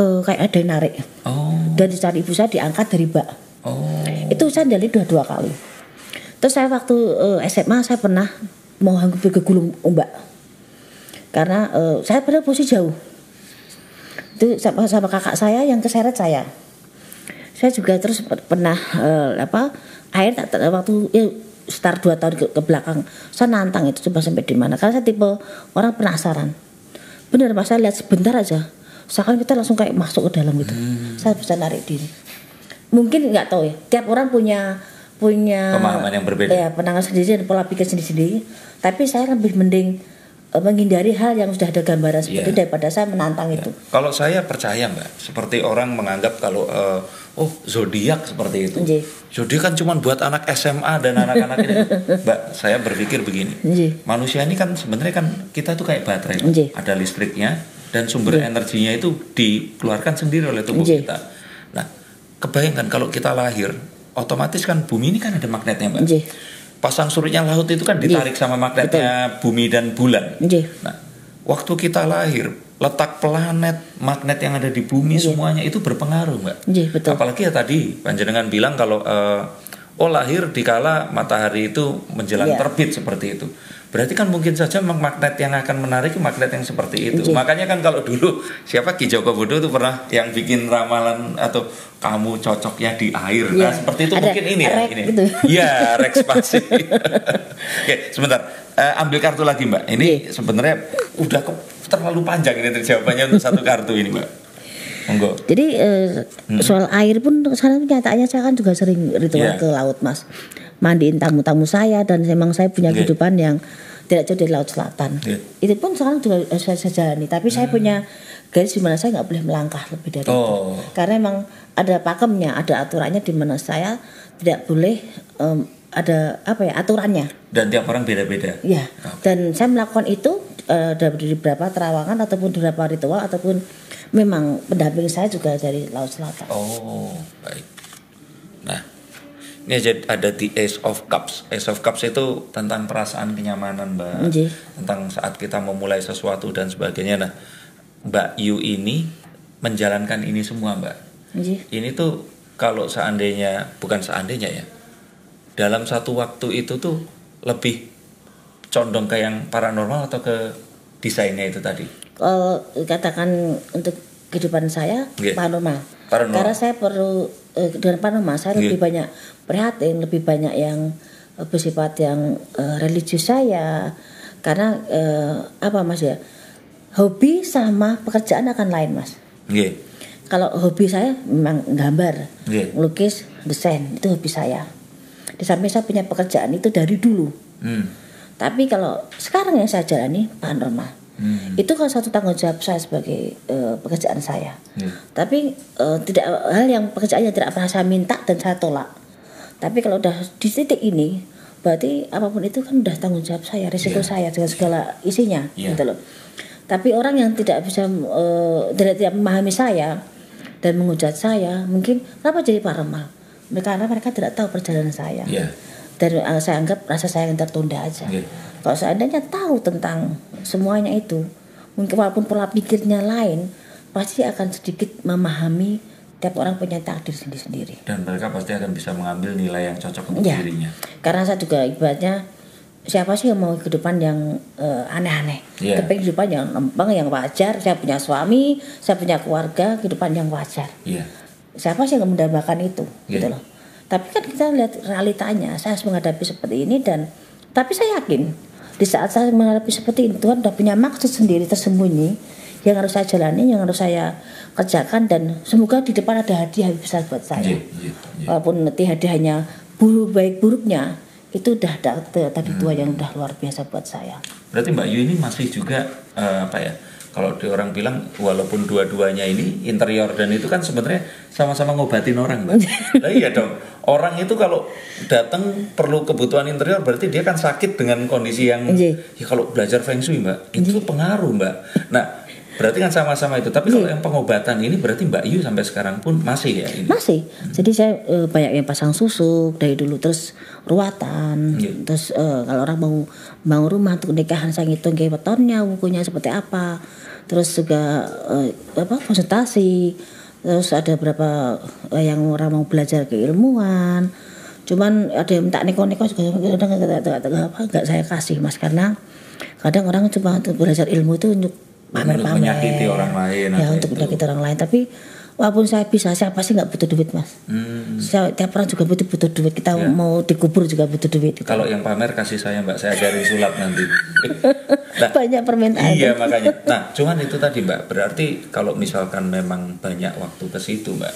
eh, kayak ada yang narik. Oh, dan dicari ibu saya diangkat dari bak. Oh. itu saya dari dua dua kali. Terus saya waktu eh, SMA saya pernah mau hampir ke gulung ombak. Karena eh, saya pada posisi jauh. Itu sama, sama kakak saya yang keseret saya saya juga terus per- pernah eh, apa air tak waktu ya, sekitar dua tahun ke, ke belakang saya nantang itu coba sampai di mana? Karena saya tipe orang penasaran. Benar mas saya lihat sebentar aja seakan kita langsung kayak masuk ke dalam gitu. Saya bisa narik diri. Mungkin nggak tahu ya tiap orang punya punya Pemahaman yang berbeda. ya penanganan sendiri dan pola pikir sendiri sendiri tapi saya lebih mending eh, menghindari hal yang sudah ada gambaran seperti itu daripada saya menantang itu. Kalau saya percaya mbak, seperti orang menganggap kalau eh, oh zodiak seperti itu. Zodiak kan cuma buat anak SMA dan anak-anak ini. <laughs> Mbak, saya berpikir begini. Manusia ini kan sebenarnya kan kita tuh kayak baterai, ada listriknya dan sumber energinya itu dikeluarkan sendiri oleh tubuh kita. Nah, kebayangkan kalau kita lahir, otomatis kan bumi ini kan ada magnetnya mbak. Pasang surutnya laut itu kan ditarik sama magnetnya bumi dan bulan. Nah, waktu kita lahir, letak planet, magnet yang ada di bumi semuanya itu berpengaruh, Mbak. Nggih, betul. Apalagi ya tadi panjenengan bilang kalau eh, oh lahir dikala matahari itu menjelang Iya. terbit seperti itu. Berarti kan mungkin saja magnet yang akan menarik magnet yang seperti itu. Nggih. Makanya kan kalau dulu siapa Ki Joko Bodo itu pernah yang bikin ramalan atau kamu cocoknya di air. Nah, Iya. seperti itu Ada mungkin ini ya, rek ini. gitu. Iya, rek spasi. <laughs> Oke, sebentar. Eh, ambil kartu lagi, Mbak. Ini Iya. sebenarnya udah ke- terlalu panjang ini jawabannya untuk satu kartu ini, Mbak. Monggo. Jadi eh, soal air pun sekarang kenyataannya saya kan juga sering ritual Iya. ke laut mas, mandiin tamu-tamu saya dan memang saya punya Iya. kehidupan yang tidak jauh dari laut selatan. Iya. Itu pun sekarang juga eh, saya, saya jalani, tapi saya punya garis di mana saya nggak boleh melangkah lebih dari itu. Oh. Karena memang ada pakemnya, ada aturannya di mana saya tidak boleh em, ada apa ya aturannya. Dan tiap orang beda-beda. Ya, dan saya melakukan itu eh, dari beberapa terawangan ataupun beberapa ritual ataupun memang pendamping saya juga dari Laut Selatan. Oh, baik. Nah, ini aja ada di Ace of Cups. Ace of Cups itu tentang perasaan kenyamanan, Mbak. Nggih. Tentang saat kita memulai sesuatu dan sebagainya. Nah, Mbak Yu ini menjalankan ini semua, Mbak. Nggih. Ini tuh kalau seandainya bukan seandainya ya. Dalam satu waktu itu tuh lebih condong ke yang paranormal atau ke desainnya itu tadi. Kalau katakan untuk kehidupan saya Nggih. paranormal. Paranormal. Karena saya perlu eh, dengan paranormal saya Nggih. lebih banyak prihatin, lebih banyak yang eh, bersifat yang eh, religius saya. karena eh, apa mas ya hobi sama pekerjaan akan lain mas Nggih. kalau hobi saya memang gambar Nggih. melukis desain itu hobi saya di samping saya punya pekerjaan itu dari dulu Hmm. Tapi kalau sekarang yang saya jalani paranormal Hmm. itu kan satu tanggung jawab saya sebagai eh, pekerjaan saya Nggih. tapi eh, tidak hal yang pekerjaan yang tidak pernah saya minta dan saya tolak tapi kalau udah di titik ini berarti apa pun itu kan udah tanggung jawab saya risiko Iya. saya dengan segala isinya Iya. gitu loh tapi orang yang tidak bisa eh, tidak tidak memahami saya dan menghujat saya mungkin kenapa jadi paranormal karena mereka tidak tahu perjalanan saya Iya. Dan eh, saya anggap rasa saya yang tertunda aja Iya. kalau seandainya tahu tentang semuanya itu mungkin walaupun pola pikirnya lain pasti akan sedikit memahami tiap orang punya takdir sendiri-sendiri Dan mereka pasti akan bisa mengambil nilai yang cocok untuk Ya. dirinya. karena saya juga ibaratnya siapa sih yang mau kehidupan yang eh, aneh-aneh Iya. tapi kehidupan yang lempeng yang wajar saya punya suami saya punya keluarga kehidupan yang wajar Iya. siapa sih yang mendambakan itu Iya. gitu loh tapi kan kita lihat realitanya saya harus menghadapi seperti ini dan tapi saya yakin di saat saya menghadapi seperti ini Tuhan sudah punya maksud sendiri tersembunyi yang harus saya jalani yang harus saya kerjakan dan semoga di depan ada hadiah yang besar buat saya Iya. Iya. Iya. walaupun nanti hadiahnya buruk baik buruknya itu udah ada tadi tua Hmm. yang udah luar biasa buat saya Berarti Mbak Yu ini masih juga eh, apa ya? Kalau di orang bilang walaupun dua-duanya ini interior dan itu kan sebenarnya sama-sama ngobatin orang, Mbak. <laughs> Lah iya dong. Orang itu kalau datang perlu kebutuhan interior berarti dia kan sakit dengan kondisi yang Iya. ya kalau belajar feng shui, Mbak. Itu pengaruh, Mbak. Nah, berarti kan sama-sama itu. Tapi kalau Iya. yang pengobatan ini berarti Mbak Yu sampai sekarang pun masih ya ini. masih jadi saya eh, banyak yang pasang susuk dari dulu terus ruatan Iya. terus eh, kalau orang mau bangun rumah untuk nikahan saya ngitung kayak wetonnya bukunya seperti apa terus juga eh, apa konsultasi terus ada berapa eh, yang orang mau belajar keilmuan cuman ada yang minta neko-neko juga kadang nggak nggak- apa nggak saya kasih mas karena kadang orang cuma untuk belajar ilmu itu pamer-pamer menyakiti orang lain ya untuk itu. menyakiti orang lain tapi walaupun saya bisa siapa sih nggak butuh duit mas Hmm. saya, tiap orang juga butuh butuh duit kita Ya. mau dikubur juga butuh duit gitu. Kalau yang pamer kasih saya Mbak, saya ajarin sulap nanti. <laughs> Nah, banyak permintaan Iya makanya. Nah, cuman itu tadi Mbak. Berarti kalau misalkan memang banyak waktu ke situ Mbak.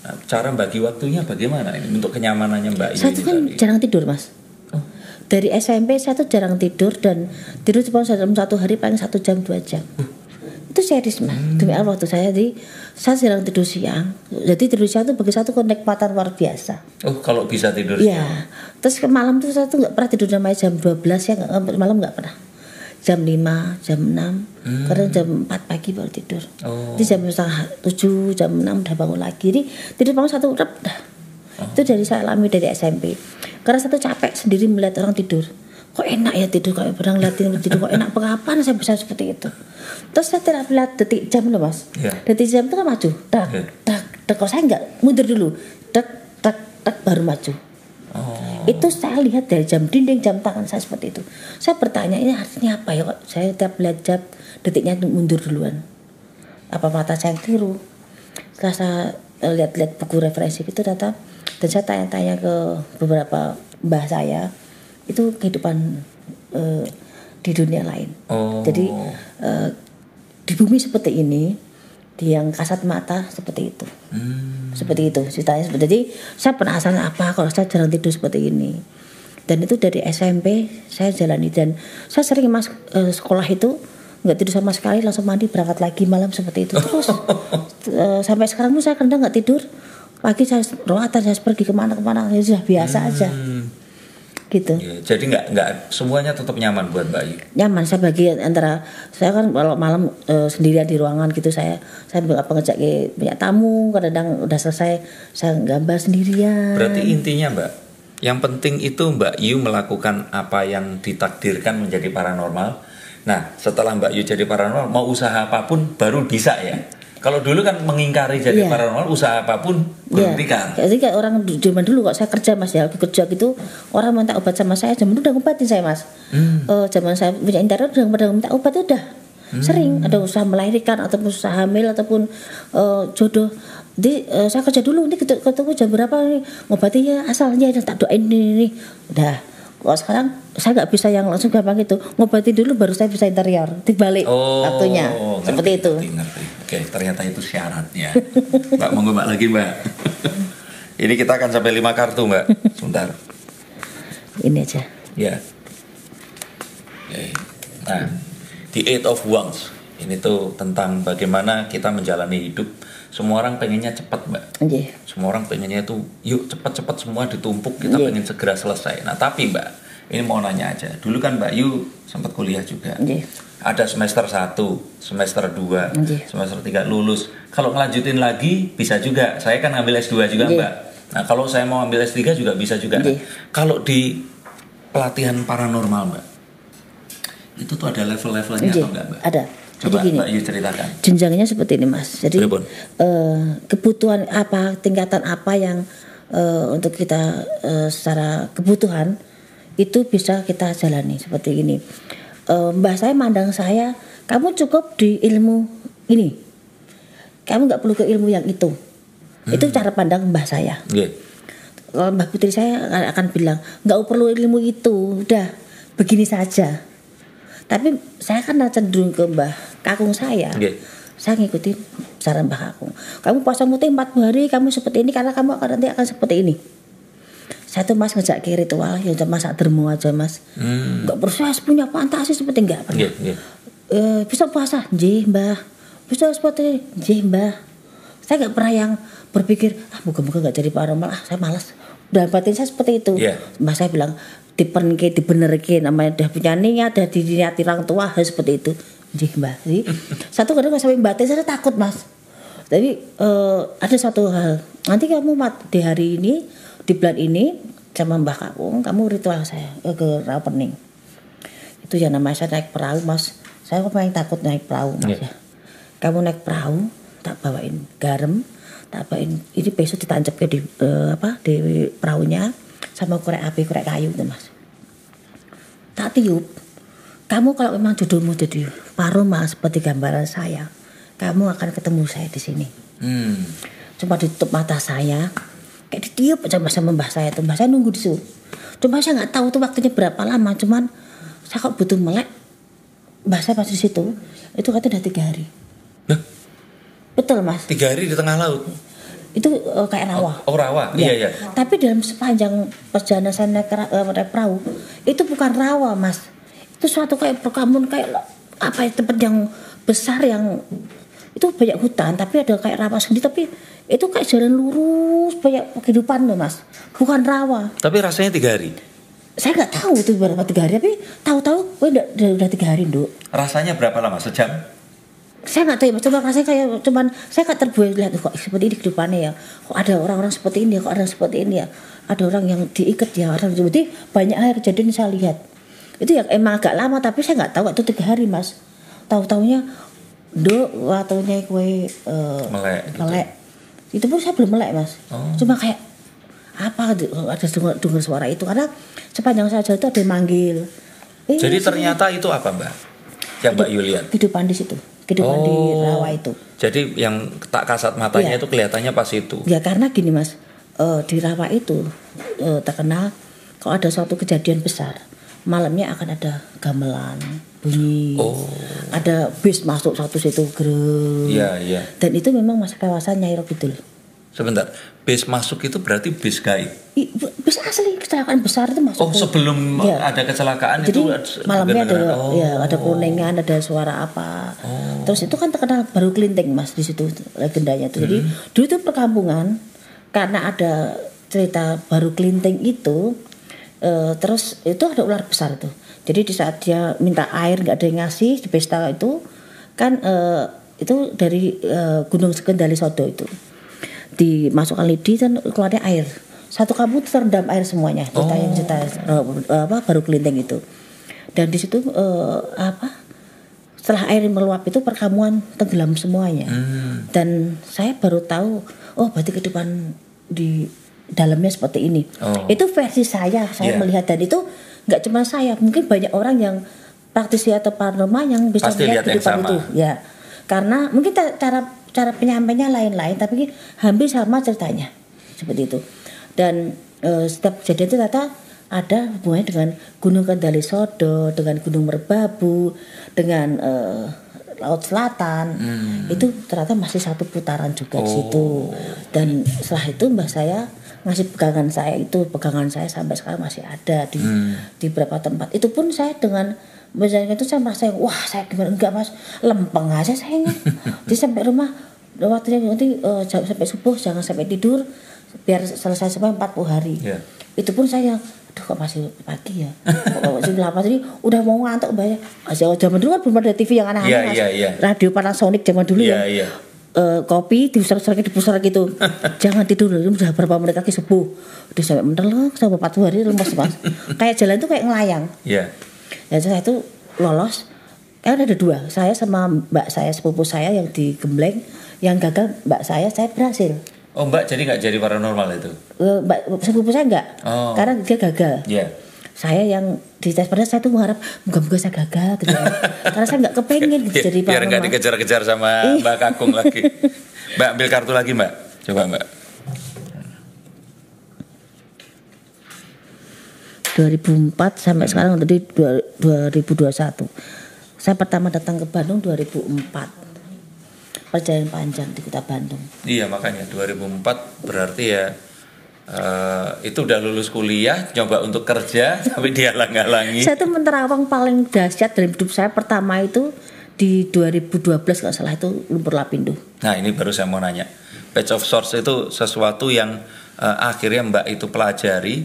Nah, cara bagi waktunya bagaimana ini untuk kenyamanannya Mbak saya ini kan tadi? jarang tidur mas. Dari SMP saya tuh jarang tidur dan tidur cuma dalam satu hari paling satu jam dua jam itu serius mas Hmm. demi Allah waktu saya di saya jarang tidur siang jadi tidur siang tuh bagi satu kenikmatan luar biasa Oh, kalau bisa tidur siang. Terus ke malam tuh saya tuh nggak pernah tidur sampai jam 12 ya nggak malam nggak pernah. Jam 5, jam 6, kadang jam 4 pagi baru tidur. Oh. Jadi jam setengah 7, jam 6 udah bangun lagi. Jadi tidur bangun satu rep dah. Itu dari saya alami dari SMP. Karena satu capek sendiri melihat orang tidur. Kok enak ya tidur kayak pernah ngeliatin tidur kok enak kapan saya bisa seperti itu. Terus saya tidak lihat detik jam loh mas. Iya. Detik jam itu kan maju. Tak, Iya. tak, tak. Kok saya nggak mundur dulu. Tak, tak, tak baru maju. Oh. Itu saya lihat dari jam dinding, jam tangan saya seperti itu. Saya bertanya ini artinya apa ya kok saya tiap lihat jam detiknya mundur duluan. Apa mata saya yang keliru? Setelah saya eh, lihat-lihat buku referensi itu data dan saya tanya-tanya ke beberapa mbah saya itu kehidupan eh, di dunia lain. Oh. Jadi eh, di bumi seperti ini, di yang kasat mata seperti itu Hmm. seperti itu ceritanya seperti jadi saya penasaran apa kalau saya jarang tidur seperti ini dan itu dari SMP saya jalani dan saya sering mas eh, sekolah itu nggak tidur sama sekali langsung mandi berangkat lagi malam seperti itu terus <laughs> eh, sampai sekarang pun saya kadang nggak tidur pagi saya rawatan saya pergi ke mana-kemana ya sudah biasa aja Hmm. gitu Ya, jadi nggak nggak semuanya tetap nyaman buat Mbak Yu. nyaman saya bagi antara saya kan kalau malam eh, sendirian di ruangan gitu saya saya apa ngejak ke banyak tamu kadang udah selesai saya gambar sendirian Berarti intinya Mbak, yang penting itu Mbak Yu melakukan apa yang ditakdirkan menjadi paranormal. Nah, setelah Mbak Yu jadi paranormal, mau usaha apa pun baru bisa ya. Kalau dulu kan mengingkari jadi Iya. paranormal, usaha apa pun Iya. berhentikan. Jadi kayak orang zaman dulu kok saya kerja mas ya, aku kerja gitu orang minta obat sama saya, zaman dulu udah ngobatin saya mas. Hmm. Eh, zaman saya punya interior udah pada minta obat udah. Hmm. Sering ada usaha melahirkan ataupun usaha hamil ataupun eh, jodoh. Jadi eh, saya kerja dulu, nanti ketemu, jam berapa nih ngobatinya asalnya tak doain ini, ini. Udah Kalau sekarang saya nggak bisa yang langsung gampang itu ngobati dulu baru saya bisa interior dibalik waktunya ngerti, seperti itu. Ngerti, ngerti. Oke, ternyata itu syaratnya. <laughs> mbak, monggo mbak lagi mbak. <laughs> Ini kita akan sampai lima kartu mbak. Sebentar. Ini aja. Ya. Oke. Nah, the eight of wands. Ini tuh tentang bagaimana kita menjalani hidup. Semua orang pengennya cepat mbak. Nggih. Semua orang pengennya tuh yuk cepat-cepat semua ditumpuk kita Iya. pengen segera selesai. Nah tapi mbak, ini mau nanya aja. Dulu kan mbak Yu sempat kuliah juga. Nggih. Ada semester 1, semester 2, Nggih. semester 3 lulus. Kalau ngelanjutin lagi bisa juga. Saya kan ngambil S2 juga Nggih. mbak. Nah kalau saya mau ambil S3 juga bisa juga. Nggih. Kalau di pelatihan paranormal mbak, itu tuh ada level-levelnya Nggih, atau enggak mbak? ada. Jadi Coba gini. mbak Yu ceritakan. jenjangnya seperti ini mas. Jadi eh, kebutuhan apa tingkatan apa yang eh, untuk kita eh, secara kebutuhan itu bisa kita jalani seperti ini Eh, mbah saya mandang saya kamu cukup di ilmu ini. Kamu nggak perlu ke ilmu yang itu. Itu cara pandang mbah saya. Nggih. kalau mbah putri saya akan- akan bilang nggak perlu ilmu itu udah begini saja tapi saya kan cenderung ke mbah kakung saya. Nggih. saya ngikutin saran mbah kakung. Kamu puasa muti 40 hari kamu seperti ini karena kamu akan nanti akan seperti ini. Saya tuh mas ngejak ke ritual. Ya udah masak dermo aja mas. Hmm. nggak proses punya fantasi seperti enggak pernah. Nggih, nggih. Eh, bisa puasa? Jih mbah. Bisa seperti ini? Jih mbah. Saya nggak pernah yang berpikir ah moga-moga nggak jadi paranormal. Ah saya malas dan batin saya seperti itu. Iya. mbah saya bilang dipenke dibenerke namanya udah punya niat udah diniati orang tua harus seperti itu. Jih mbah jadi <laughs> satu kadang sampai batin saya takut mas. Jadi eh, ada satu hal. Nanti kamu mat di hari ini di bulan ini sama mbah kakung kamu ritual saya eh, ke opening itu ya namanya saya naik perahu mas. Saya kok paling takut naik perahu mas Iya. ya. Kamu naik perahu tak bawain garam tak bawain ini besok ditancap ke di eh, apa di perahunya sama korek api korek kayu itu mas. Tak tiup. Kamu kalau memang jodohmu jadi paroma seperti gambaran saya kamu akan ketemu saya di sini. Hmm. cuma ditutup mata saya. Kayak ditiup aja mas sama mbah saya tuh. Mbah saya nunggu di situ. Cuma saya nggak tahu tuh waktunya berapa lama cuman saya kok butuh melek. Mbah saya pas di situ itu katanya udah tiga hari. Nah, betul mas tiga hari di tengah laut. itu eh, kayak rawa Oh rawa, Ya. iya iya. Tapi dalam sepanjang perjalanan saya naik, eh, naik perahu itu bukan rawa mas, itu suatu kayak perkampungan kayak apa ya tempat yang besar yang itu banyak hutan tapi ada kayak rawa sendiri tapi itu kayak jalan lurus banyak kehidupan loh mas, bukan rawa. Tapi rasanya tiga hari. Saya nggak tahu itu berapa tiga hari tapi tahu-tahu, gue udah, udah, udah tiga hari dulu. Rasanya berapa lama? Sejam? Saya nggak tahu ya cuma rasanya kayak cuman saya nggak terbuai lihat kok seperti ini kehidupannya ya? Kok ada orang-orang seperti ini ya? Kok ada yang seperti ini ya? Ada orang yang diikat ya orang seperti banyak hal kejadian yang saya lihat. Itu ya emang agak lama tapi saya nggak tahu waktu tiga hari mas. Tahu taunya do waktunya kue eh, Melek gitu. melek. Itu pun saya belum melek mas. Oh. cuma kayak apa ada dengar, dengar suara itu? Karena sepanjang saya jalan itu ada yang manggil. Eh, Jadi ternyata itu apa mbak? Yang mbak Yu lihat? kehidupan di situ kehidupan di rawa itu Jadi yang tak kasat matanya Iya. itu kelihatannya pas itu. Ya karena gini mas, eh, di rawa itu eh, terkenal kalau ada suatu kejadian besar, malamnya akan ada gamelan, bunyi, Oh. ada bis masuk satu situ gereng. Iya iya. Dan itu memang masuk kawasan Nyai Kidul. Sebentar, bis masuk itu berarti bis gaib. I- Bis asli kecelakaan besar itu masuk. Oh sebelum Iya. ada kecelakaan Jadi itu malamnya ada dengar-dengar. oh. ya ada kuningan, ada suara apa. Terus itu kan terkenal baru kelinting mas di situ legendanya itu. Jadi Hmm. dulu itu perkampungan karena ada cerita baru kelinting itu. eh, terus itu ada ular besar tuh. Jadi di saat dia minta air nggak ada yang ngasih di pesta itu kan eh, itu dari eh, Gunung Kendali Sodo itu dimasukkan lidi dan keluarnya air. Satu kampung itu terendam air semuanya cerita yang cerita eh, apa baru kelinting itu. Dan di situ eh, apa setelah air meluap itu perkampungan tenggelam semuanya. Hmm. dan saya baru tahu oh berarti kehidupan di dalamnya seperti ini. Oh. itu versi saya saya Iya. melihat. Dan itu nggak cuma saya mungkin banyak orang yang praktisi atau paranormal yang bisa Pasti lihat melihat yang kehidupan itu. Ya. Karena mungkin cara cara penyampainya lain-lain tapi hampir sama ceritanya seperti itu dan eh, setiap kejadian itu ternyata ada hubungannya dengan Gunung Kendali Sodo, dengan Gunung Merbabu, dengan eh, Laut Selatan. Itu ternyata masih satu putaran juga di situ. Dan setelah itu mbah saya ngasih pegangan saya itu pegangan saya sampai sekarang masih ada di di beberapa tempat. Itu pun saya dengan misalnya itu saya merasa wah saya gimana enggak mas. Lempeng aja saya jadi sampai rumah waktunya nanti jam- sampai subuh jangan sampai tidur biar selesai sampai 40 hari. Iya. itu pun saya aduh kok masih pagi ya? Kok masih lama jadi udah mau ngantuk ya? Masih- zaman dulu kan belum ada TV yang aneh-aneh Mas. iya, iya. radio Panasonic zaman dulu Iya, ya. iya. Eh, kopi dibesar-besar dibesar gitu. <laughs> Jangan tidur ini udah berapa menit lagi subuh. Udah sampai mendelok sampai 40 hari lemes mas. Kayak jalan tuh kayak ngelayang. Iya. Dan saya itu lolos kan ada dua saya sama mbak saya sepupu saya yang di Gembleng yang gagal mbak saya saya berhasil Oh Mbak jadi nggak jadi paranormal itu? Eh, mbak sepupu saya enggak Oh. karena dia gagal Iya. saya yang di tes pada saya tuh mengharap moga-moga saya gagal gitu <laughs> karena saya nggak kepengen gitu jadi Biar nggak paranormal. dikejar-kejar sama Iya. Mbak Kakung lagi. <laughs> Mbak ambil kartu lagi Mbak. Coba Mbak. 2004 sampai sekarang tadi dua- 2021 saya pertama datang ke Bandung 2004 perjalanan panjang di kota Bandung. Iya makanya 2004 berarti ya eh, itu udah lulus kuliah, coba untuk kerja <laughs> tapi dihalang-halangi. saya tuh menerawang paling dahsyat dalam hidup saya pertama itu di 2012 kalau salah itu lumpur lapindo. Nah ini baru saya mau nanya. Patch of Swords itu sesuatu yang eh, akhirnya Mbak itu pelajari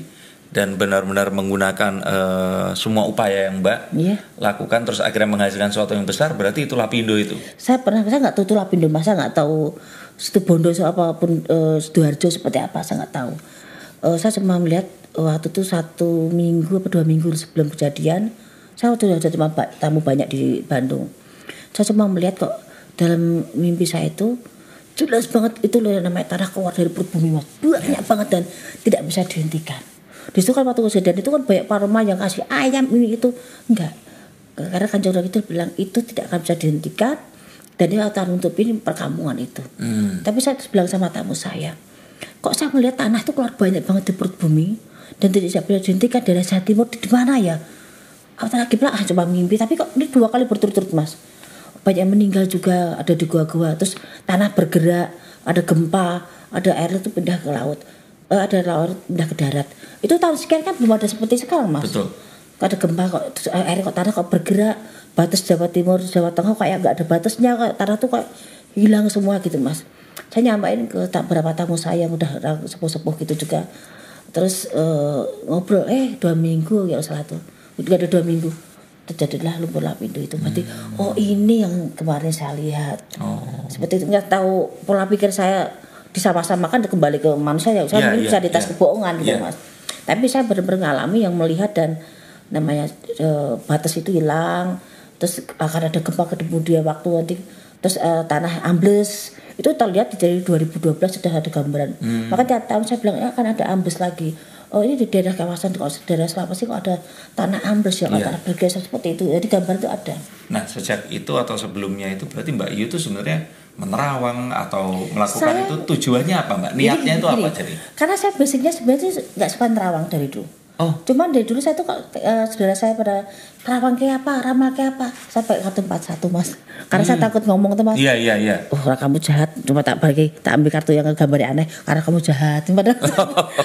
dan benar-benar menggunakan eh, semua upaya yang Mbak Iya. lakukan terus akhirnya menghasilkan sesuatu yang besar berarti itu lapindo itu. saya pernah saya nggak tahu itu lapindo mas saya nggak tahu situ bondo apa pun eh, sidoarjo seperti apa? Saya nggak tahu. Eh, saya cuma melihat waktu itu satu minggu atau dua minggu sebelum kejadian saya waktu itu cuma tamu banyak di Bandung. Saya cuma melihat kok dalam mimpi saya itu jelas banget itu loh namanya tanah keluar dari perut bumi mas banyak banget dan tidak bisa dihentikan di situ kan waktu kejadian itu kan banyak paroma yang kasih ayam ini itu enggak karena kan Nabi itu bilang itu tidak akan bisa dihentikan dan dia akan nutupin perkampungan itu. Tapi saya bilang sama tamu saya, kok saya melihat tanah itu keluar banyak banget di perut bumi dan tidak bisa dihentikan dari Jawa Timur di mana ya? Aku lagi bilang ah coba mimpi tapi kok ini dua kali berturut-turut mas. Banyak yang meninggal juga ada di gua-gua terus tanah bergerak ada gempa ada air itu pindah ke laut Eh, ada laut pindah ke darat. Itu tahun sekian kan belum ada seperti sekarang mas. Betul. kok ada gempa kok. Terus air kok tanah kok bergerak. Batas Jawa Timur Jawa Tengah kayak nggak ada batasnya. Kok tanah tuh kok hilang semua gitu mas. Saya nyamain ke tak beberapa tamu saya yang udah sepuh-sepuh gitu juga. Terus eh, ngobrol eh dua minggu. Ya salah tuh. Udah ada dua minggu. Terjadilah lumpur lapindo itu. Berarti oh ini yang kemarin saya lihat. Seperti itu. Nggak tahu pola pikir saya disama-samakan kembali ke manusia ya saya mungkin iya, bisa dites iya. kebohongan gitu Iya. mas. Tapi saya benar-benar ngalami yang melihat dan namanya eh, batas itu hilang terus akan ada gempa kemudian waktu nanti terus eh, tanah ambles. Itu terlihat dari 2012 sudah ada gambaran. Maka tiap tahun saya bilang ya akan ada ambles lagi. Oh ini di daerah kawasan kalau daerah Sulawesi kok ada tanah ambles ya kalau Iya. tanah bergeser seperti itu. Jadi gambar itu ada. Nah sejak itu atau sebelumnya itu berarti Mbak Yu itu sebenarnya menerawang atau melakukan Saya- itu tujuannya apa Mbak? Niatnya Jadi itu apa jadi? Karena saya basicnya sebenarnya nggak suka nerawang dari dulu. Oh. Cuman dari dulu saya tuh kok eh, saudara saya pada nerawang kayak apa, ramal kayak apa. Saya pakai kartu 41 mas. Karena saya takut ngomong tuh mas. Iya iya iya. Oh kamu jahat cuma tak bagi tak ambil kartu yang gambarnya aneh karena kamu jahat <laughs> padahal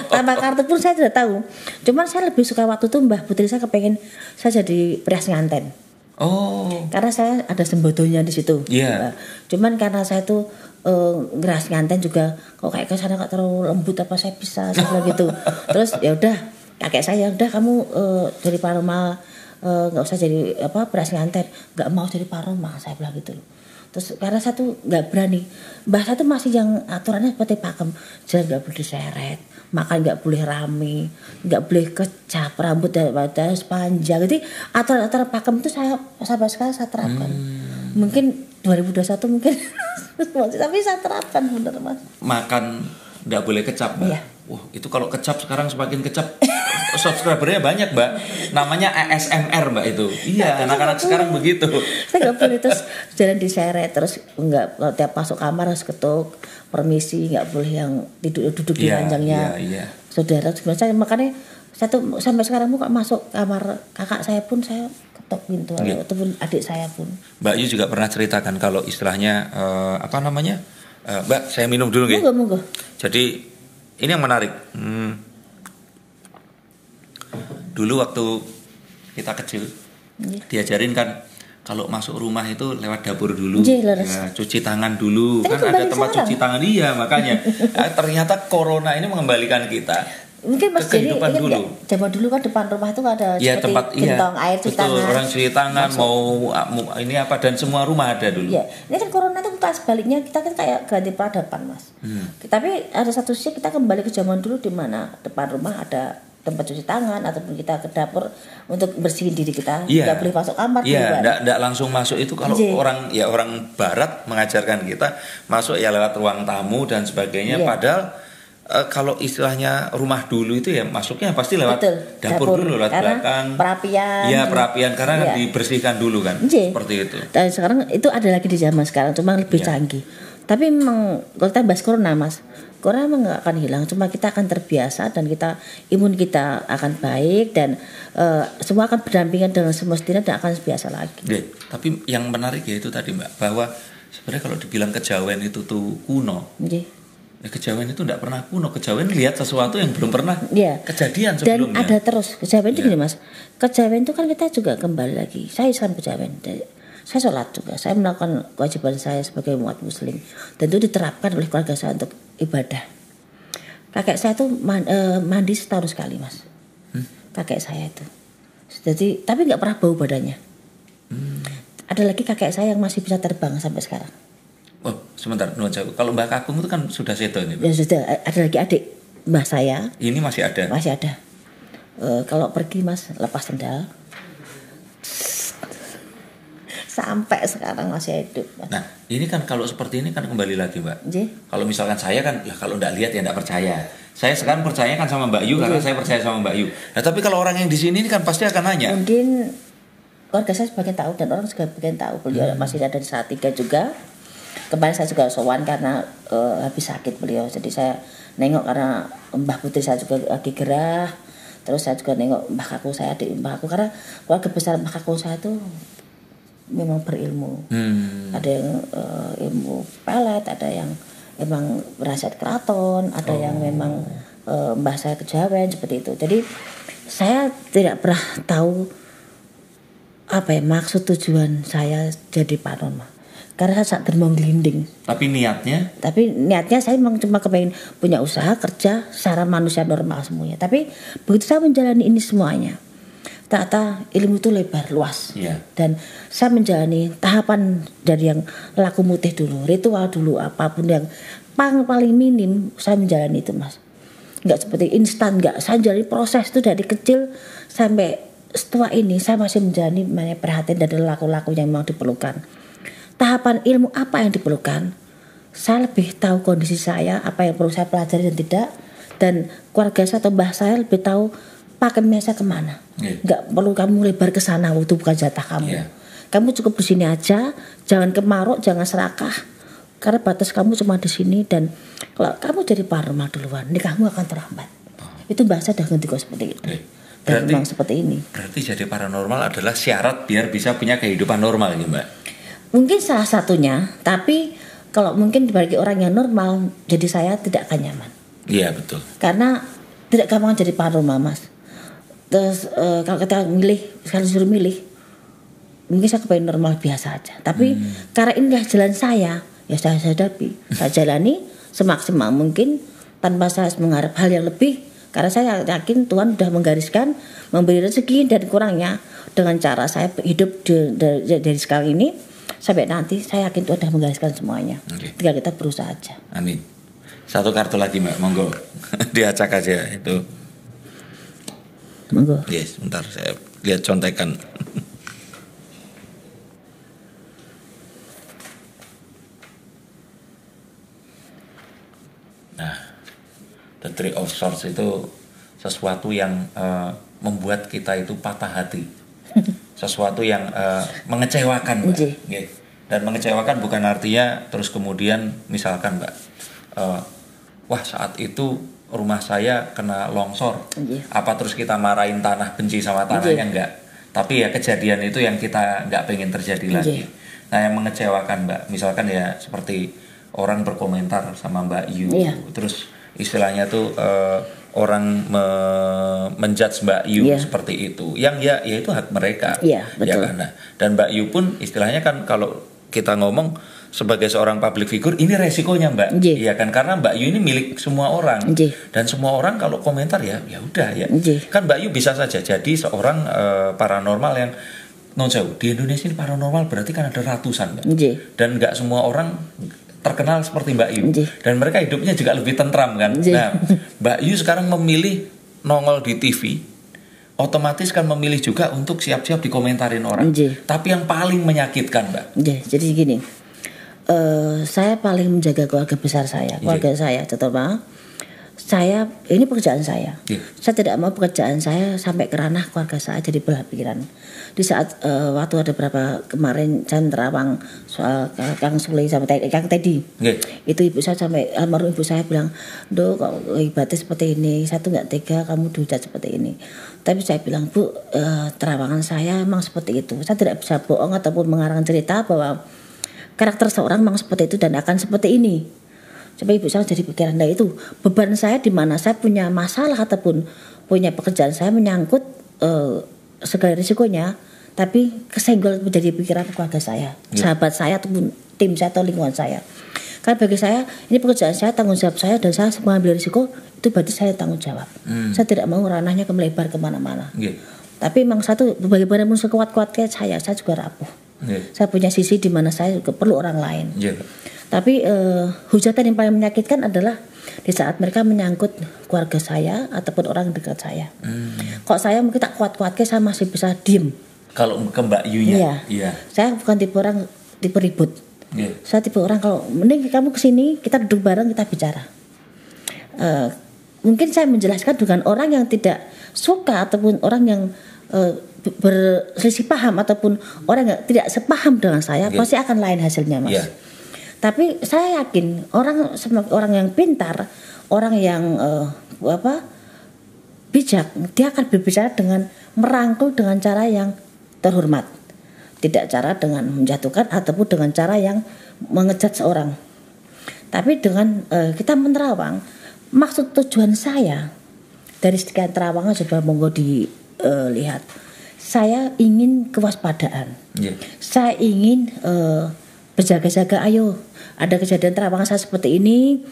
tanpa kartu pun saya tidak tahu cuman saya lebih suka waktu itu mbah putri saya kepengen saya jadi perias nganten Oh. karena saya ada sembodonya di situ. Iya. Nah, Cuman karena saya tuh eh, ngeras nganten juga kok kayak ke sana kok terlalu lembut apa saya bisa bilang gitu. <laughs> Terus ya udah kakek saya udah kamu eh, jadi paroma eh, nggak usah jadi apa beras nganten nggak mau jadi paroma saya bilang gitu. Terus karena saya tuh nggak berani, mbah saya tuh masih yang aturannya seperti pakem, jalan nggak boleh diseret, makan nggak boleh rame, nggak boleh kecap, rambut harus panjang. Jadi aturan-aturan pakem itu saya sampai sekarang saya terapkan. Mungkin 2021 mungkin, <laughs> tapi saya terapkan bener mas. Makan nggak boleh kecap Mbak. Iya. Wah itu kalau kecap sekarang semakin kecap subscribernya banyak Mbak. Namanya ASMR Mbak itu. Iya anak-anak sekarang begitu. saya nggak boleh terus jalan diseret terus nggak kalau tiap masuk kamar harus ketuk permisi nggak boleh yang duduk duduk di Iya, ranjangnya iya, iya. saudara gimana saya makanya Satu sampai sekarang buka masuk kamar kakak saya pun saya ketok pintu Iya. ataupun adik saya pun. Mbak Yu juga pernah ceritakan kalau istilahnya eh, apa namanya? Eh, Mbak, saya minum dulu monggo. Jadi ini yang menarik. Hmm. Dulu waktu kita kecil Nggih. diajarin kan kalau masuk rumah itu lewat dapur dulu, ya, cuci tangan dulu, Tapi kan ada tempat sekarang. cuci tangan iya makanya. <laughs> Eh, ternyata corona ini mengembalikan kita Mungkin Mas jadi ingat dulu. nggak? Zaman dulu kan depan rumah itu ada Ya seperti tempat iya, gentong air cuci betul tangan. orang cuci tangan mau mau- ini apa dan semua rumah ada dulu. Ya, ini kan corona itu pas sebaliknya kita kan kayak ganti peradaban mas. Hmm. Tapi ada satu sisi kita kembali ke zaman dulu di mana depan rumah ada tempat cuci tangan ataupun kita ke dapur untuk bersihin diri kita. Iya. Nggak boleh masuk kamar. Iya, duluan. ndak ndak langsung masuk itu kalau Iya. orang ya orang barat mengajarkan kita masuk ya lewat ruang tamu dan sebagainya Iya. padahal eh, kalau istilahnya rumah dulu itu ya masuknya pasti lewat Betul, dapur, dulu lewat Karena belakang. Perapian. Iya, perapian karena Iya. dibersihkan dulu kan. Iya. Seperti itu. Dan sekarang itu ada lagi di zaman sekarang, cuma lebih Iya. canggih. Tapi memang kalau kita bahas corona mas, corona memang nggak akan hilang, cuma kita akan terbiasa dan kita imun kita akan baik dan eh, semua akan berdampingan dengan semestinya dan akan biasa lagi. Iya, tapi yang menarik ya itu tadi Mbak bahwa sebenarnya kalau dibilang kejawen itu tuh kuno, Nggih. Ya kejawen itu tidak pernah kuno. Kejawen lihat sesuatu yang belum pernah Iya. kejadian Dan sebelumnya. ada terus kejawen itu Iya. gini mas, kejawen itu kan kita juga kembali lagi. Saya Islam kejawen, Dan saya sholat juga. Saya melakukan kewajiban saya sebagai umat Muslim. Dan itu diterapkan oleh keluarga saya untuk ibadah. Kakek saya man- eh, mandi setahun sekali mas. Hmm? Kakek saya itu. Jadi tapi nggak pernah bau badannya. Hmm. Ada lagi kakek saya yang masih bisa terbang sampai sekarang. Oh, sebentar, nuwun sewu. Kalau Mbak Kakung itu kan sudah seto ini. Mbak. Ya sudah ada lagi adik mbah saya Ini masih ada. masih ada Eh, kalau pergi mas lepas sendal sampai sekarang masih hidup mas Nah, ini kan kalau seperti ini kan kembali lagi, Mbak. Nggih. Kalau misalkan saya kan, ya kalau nggak lihat ya nggak percaya. Saya sekarang percaya kan sama Mbak Yu Iya. karena saya percaya sama Mbak Yu. Nah, tapi kalau orang yang di sini ini kan pasti akan nanya. mungkin keluarga saya sebagian tahu dan orang sebagian tahu beliau Hmm. masih ada di saat tiga juga kemarin saya juga sowan karena eh, habis sakit beliau. Jadi saya nengok karena mbah putri saya juga lagi gerah. Terus saya juga nengok mbah kakku saya adik mbah aku karena keluarga besar mbah kakku saya itu memang berilmu. Hmm. ada yang eh, ilmu pelet ada yang emang berasal keraton ada yang memang eh, mbah saya kejawen seperti itu. Jadi saya tidak pernah tahu apa ya maksud tujuan saya jadi paranormal karena saya saat dermong gelinding. Tapi niatnya? Tapi niatnya saya memang cuma kepengen punya usaha kerja secara manusia normal semuanya. Tapi begitu saya menjalani ini semuanya ternyata ilmu itu lebar luas. Iya. dan saya menjalani tahapan dari yang laku mutih dulu ritual dulu apa pun yang pang paling minim saya menjalani itu mas. Nggak seperti instan nggak. Saya jalani proses itu dari kecil sampai setelah ini saya masih menjalani banyak perhatian dari laku-laku yang memang diperlukan tahapan ilmu apa yang diperlukan? Saya lebih tahu kondisi saya apa yang perlu saya pelajari dan tidak. Dan keluarga saya atau mbah saya lebih tahu pakemnya saya ke mana. Nggak perlu kamu lebar ke sana itu bukan jatah kamu. Iya. kamu cukup di sini aja jangan kemaruk jangan serakah. Karena batas kamu cuma di sini dan kalau kamu jadi paranormal duluan nikahmu akan terhambat. Itu bahasa dah ngerti kok seperti itu. Dan Berarti- memang seperti ini. berarti jadi paranormal adalah syarat biar bisa punya kehidupan normal ya, Mbak. Mungkin salah satunya tapi kalau mungkin bagi orang yang normal jadi saya tidak akan nyaman. Iya, betul. karena tidak gampang jadi paranormal mas. Terus eh, kalau kita milih sekali suruh milih mungkin saya kepengen normal biasa aja. Tapi karena inilah jalan saya ya saya hadapi saya jalani semaksimal mungkin tanpa saya mengharap hal yang lebih. Karena saya yakin Tuhan sudah menggariskan memberi rezeki dan kurangnya dengan cara saya hidup di- dari, dari sekarang ini sampai nanti saya yakin Tuhan sudah menggariskan semuanya Oke. tinggal kita berusaha aja Amin. Satu kartu lagi, Mbak. Monggo. <laughs> Diacak aja itu. monggo Yes, bentar saya lihat contekan. <laughs> Nah, the three of swords itu sesuatu yang eh, membuat kita itu patah hati. Sesuatu yang eh, mengecewakan, Mbak. Nggih. Nggih. Dan mengecewakan bukan artinya terus kemudian misalkan, Mbak, eh, wah saat itu rumah saya kena longsor. Iya. Apa terus kita marahin tanah benci sama tanahnya Iya. enggak? Tapi ya kejadian itu yang kita nggak pengen terjadi Iya. lagi. Nah yang mengecewakan Mbak, misalkan ya seperti orang berkomentar sama Mbak Yu, Iya. terus istilahnya tuh eh, orang me- menjudge Mbak Yu Iya. seperti itu, yang ya ya itu hak mereka. Iya, Ya betul. kan? Nah, dan Mbak Yu pun istilahnya kan kalau kita ngomong sebagai seorang public figure ini resikonya Mbak, Iya. iya kan karena Mbak Yu ini milik semua orang Iya. dan semua orang kalau komentar ya ya udah ya Iya. kan Mbak Yu bisa saja jadi seorang eh, paranormal yang non di Indonesia ini paranormal berarti kan ada ratusan Mbak Iya. dan nggak semua orang terkenal seperti Mbak Yu Iya. dan mereka hidupnya juga lebih tentram kan Iya. nah Mbak Yu sekarang memilih nongol di TV otomatis kan memilih juga untuk siap-siap dikomentarin orang Iya. tapi yang paling menyakitkan Mbak jadi gini. eh saya paling menjaga keluarga besar saya, keluarga saya, terutama saya ini pekerjaan saya. Iya. Saya tidak mau pekerjaan saya sampai ke ranah keluarga saya jadi belah pikiran. Di saat eh, waktu ada berapa kemarin saya terawang soal Kang Sule sama Te- Kang Teddy. Nggih. Itu ibu saya sampai almarhum ibu saya bilang, "Do kok ibadah seperti ini, saya tuh nggak tega kamu dihujat seperti ini." Tapi saya bilang, "Bu, eh, terawangan saya memang seperti itu. Saya tidak bisa bohong ataupun mengarang cerita bahwa karakter seorang memang seperti itu dan akan seperti ini. Coba ibu saya jadi pikiran nah itu beban saya di mana saya punya masalah ataupun punya pekerjaan saya menyangkut eh, segala risikonya, tapi kesenggol menjadi pikiran keluarga saya, sahabat saya ataupun tim saya atau lingkungan saya. Karena bagi saya ini pekerjaan saya tanggung jawab saya dan saya mengambil risiko itu berarti saya tanggung jawab. Saya tidak mau ranahnya ke melebar ke mana-mana. Nggih. Tapi memang satu bagaimanapun sekuat-kuatnya saya, saya juga rapuh. Nggih. Saya punya sisi di mana saya juga perlu orang lain. Nggih. Tapi eh, hujatan yang paling menyakitkan adalah di saat mereka menyangkut keluarga saya ataupun orang dekat saya. Hmm. Kok saya mungkin tak kuat-kuatnya saya masih bisa diem. Kalau ke Mbak Yu-nya. Iya. Iya. Saya bukan tipe orang tipe ribut. Nggih. Saya tipe orang kalau mending kamu ke sini kita duduk bareng kita bicara. Eh, mungkin saya menjelaskan dengan orang yang tidak suka ataupun orang yang eh, berselisih paham ataupun orang yang tidak sepaham dengan saya Oke. pasti akan lain hasilnya mas. Iya. Tapi saya yakin orang orang yang pintar, orang yang eh, apa bijak, dia akan berbicara dengan merangkul dengan cara yang terhormat, tidak cara dengan menjatuhkan ataupun dengan cara yang mengejat seorang. Tapi dengan eh, kita menerawang, maksud tujuan saya dari sekian terawangan coba monggo dilihat. Saya ingin kewaspadaan. Nggih. Saya ingin eh, berjaga-jaga. Ayo, ada kejadian terawangan saya seperti ini,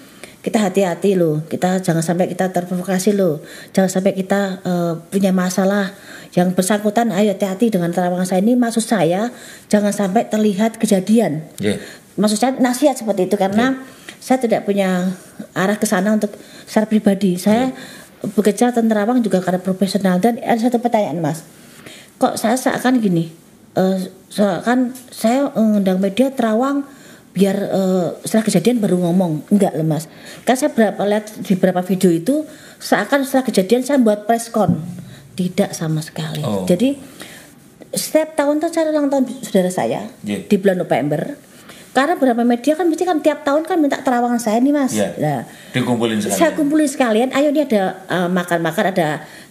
kita hati-hati loh. Kita jangan sampai kita terprovokasi loh. Jangan sampai kita eh, punya masalah yang bersangkutan. Ayo hati-hati dengan terawangan saya ini. Maksud saya jangan sampai terlihat kejadian. Nggih. Maksud saya nasihat seperti itu karena saya tidak punya arah ke sana untuk secara pribadi. Saya bekerja terawang juga karena profesional dan ada satu pertanyaan mas. Kok saya seakan gini, eh, seakan saya mengundang media terawang biar eh, setelah kejadian baru ngomong enggak loh mas kan saya berapa lihat di beberapa video itu seakan setelah kejadian saya buat press con tidak sama sekali. Oh. jadi setiap tahun tuh saya ulang tahun saudara saya Iya. di bulan November. Karena beberapa media kan mesti kan tiap tahun kan minta terawangan saya nih mas. Iya. Nah, Dikumpulin sekalian. saya kumpulin sekalian. Ayo nih ada eh, makan-makan ada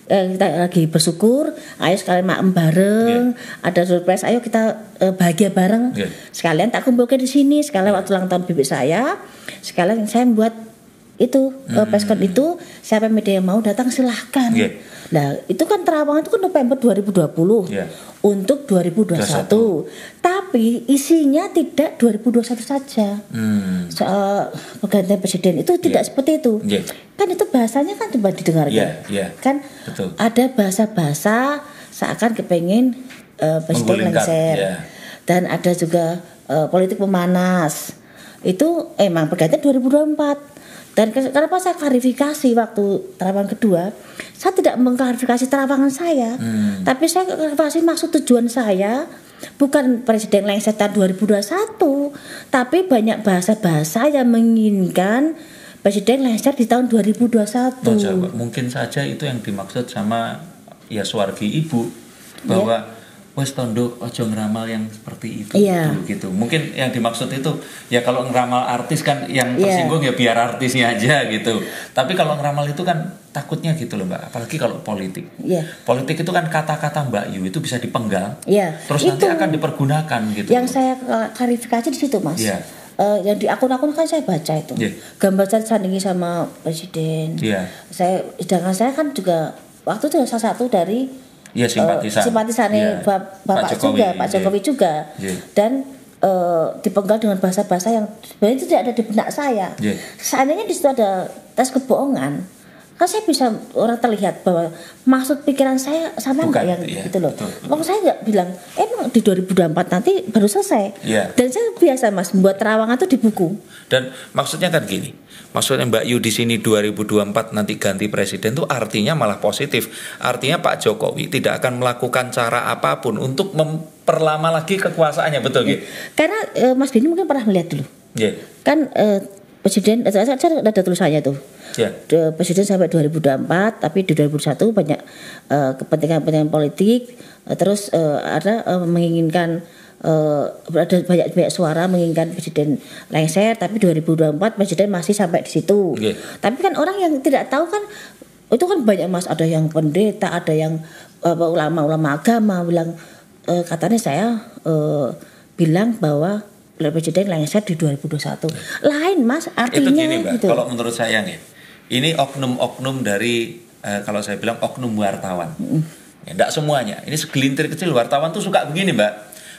eh, kita lagi bersyukur. Ayo sekalian makan bareng. Ada surprise ayo kita eh, bahagia bareng. Iya. sekalian tak kumpulkan di sini. Sekalian waktu ulang tahun bibit saya. Sekalian saya membuat itu hmm. peskon itu siapa media yang mau datang silahkan Iya. nah itu kan terawangan itu kan November 2020 Iya. untuk 2021 tapi isinya tidak 2021 saja Hmm. soal pergantian presiden itu tidak Iya. seperti itu Iya. kan itu bahasanya kan coba didengarkan Iya, iya. kan Betul. ada bahasa-bahasa seakan kepengen eh, presiden lengser iya. dan ada juga eh, politik pemanas itu emang pergantian 2024 dan ke- kenapa saya klarifikasi waktu terawangan kedua saya tidak mengklarifikasi terawangan saya Hmm. tapi saya klarifikasi maksud tujuan saya bukan presiden lengser tahun 2021 tapi banyak bahasa-bahasa yang menginginkan presiden lengser di tahun 2021 Non Jawa. Mungkin saja itu yang dimaksud sama ya suargi ibu bahwa wes tondo ojo ngeramal yang seperti itu Iya. gitu, gitu. Mungkin yang dimaksud itu ya kalau ngeramal artis kan yang Iya. tersinggung ya biar artisnya aja gitu. Tapi kalau ngeramal itu kan takutnya gitu loh Mbak, apalagi kalau politik. Iya. Politik itu kan kata-kata Mbak Yu itu bisa dipenggal. Iya. Terus Itu nanti akan dipergunakan gitu. yang saya klarifikasi di situ mas Iya. Eh, yang di akun-akun kan saya baca itu Iya. gambar saya sandingi sama presiden Iya. saya sedangkan saya kan juga waktu itu salah satu dari Iya, simpatisan. eh, simpatisannya Iya. Bap- Bapak Pak Jokowi. juga Pak Iya. Jokowi juga Iya. dan eh, dipenggal dengan bahasa-bahasa yang sebenarnya itu tidak ada di benak saya Iya. seandainya di situ ada tes kebohongan kan saya bisa orang terlihat bahwa maksud pikiran saya sama Bukan, nggak yang iya, gitu loh. betul, saya nggak bilang emang di 2024 nanti baru selesai. Iya. Dan saya biasa mas membuat terawangan tuh di buku. Dan maksudnya kan gini, maksudnya Mbak Yu di sini 2024 nanti ganti presiden itu artinya malah positif. Artinya Pak Jokowi tidak akan melakukan cara apa pun untuk memperlama lagi kekuasaannya, betul gitu? Karena eh, Mas Bini mungkin pernah melihat dulu. Iya. Kan eh, presiden, eh, saya ada tulisannya tuh. De- presiden sampai 2024 tapi di 2021 banyak eh, kepentingan-kepentingan politik eh, terus eh, ada eh, menginginkan eh, ada banyak banyak suara menginginkan presiden lengser tapi 2024 presiden masih sampai di situ. Oke. tapi kan orang yang tidak tahu kan itu kan banyak mas. Ada yang pendeta ada yang ulama-ulama agama bilang eh, katanya saya eh, bilang bahwa presiden lengser di 2021 lain mas Itu artinya gini Mbak, gitu kalau menurut saya nih, ini oknum-oknum dari eh, kalau saya bilang oknum wartawan. Ya, enggak semuanya. Ini segelintir kecil wartawan tuh suka begini Mbak.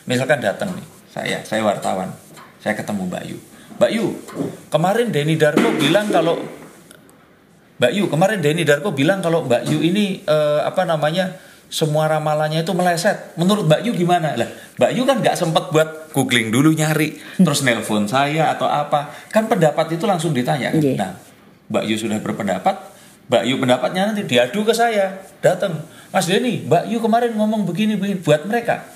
Misalkan datang nih, saya, saya wartawan, saya ketemu Mbak Yu. Mbak Yu, kemarin Denny Darko bilang kalau Mbak Yu, kemarin Denny Darko bilang kalau Mbak Yu ini eh, apa namanya semua ramalannya itu meleset. Menurut Mbak Yu gimana? Lah, Mbak Yu kan nggak sempat buat googling dulu nyari, terus nelpon saya atau apa. Kan pendapat itu langsung ditanya. kan? Iya. Nah, Mbak Yu sudah berpendapat, Mbak Yu pendapatnya nanti diadu ke saya, datang. Mas Denny, Mbak Yu kemarin ngomong begini begini buat mereka.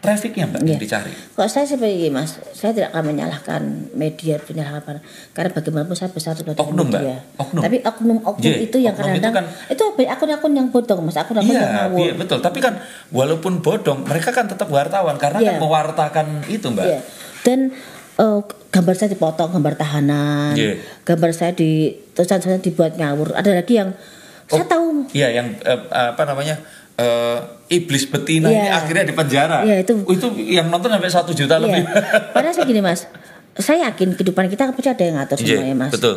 Trafficnya Mbak yang Iya. dicari. Kalau saya sebagai mas, saya tidak akan menyalahkan media menyalahkan apa. karena bagaimanapun saya besar dari Oknum, Mbak. media. Oknum. Tapi oknum-oknum Iya, itu yang oknum itu kadang-kadang kan- itu, banyak akun-akun yang bodong mas, akun-akun yang Iya, ngawur. iya, betul. Tapi kan walaupun bodong, mereka kan tetap wartawan karena Iya. kan mewartakan itu, Mbak. Iya. Dan eh, gambar saya dipotong, gambar tahanan, Iya. gambar saya di tulisan saya dibuat ngawur. Ada lagi yang saya tahu Iya, yang eh, apa namanya? eh, iblis betina ini Iya. akhirnya di penjara. Iya, itu- itu yang nonton sampai satu juta lebih. Iya. Padahal saya gini mas, saya yakin kehidupan kita pasti ada yang ngatur Iya, semuanya mas. betul.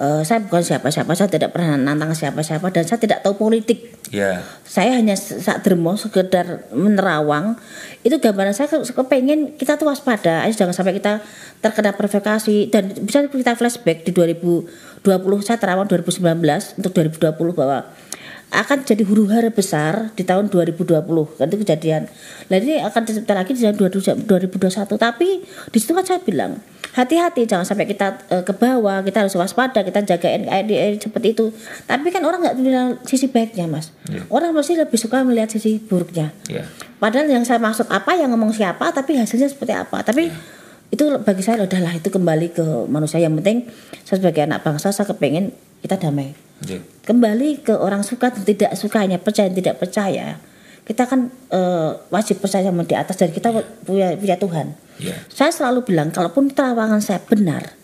Eh, saya bukan siapa-siapa, saya tidak pernah nantang siapa-siapa dan saya tidak tahu politik. Iya. Saya hanya saat dermo sekedar menerawang. Itu gambaran saya ke- kepengen kita tuh waspada, ayo jangan sampai kita terkena provokasi dan bisa kita flashback di 2020 saya terawang 2019 untuk 2020 bahwa akan jadi huru hara besar di tahun 2020 kan itu kejadian. Nah ini akan tercipta lagi di tahun 2021 tapi di situ kan saya bilang hati-hati jangan sampai kita eh, ke bawah kita harus waspada kita jaga NKRI seperti itu. Tapi kan orang nggak bilang sisi baiknya mas. Orang pasti lebih suka melihat sisi buruknya. Iya. padahal yang saya maksud apa yang ngomong siapa tapi hasilnya seperti apa. Tapi itu bagi saya udahlah itu kembali ke manusia. Yang penting saya sebagai anak bangsa saya kepengen kita damai Iya. kembali ke orang suka dan tidak sukanya percaya dan tidak percaya kita kan eh, wajib percaya sama di atas dan kita punya punya Tuhan Iya. saya selalu bilang kalaupun terawangan saya benar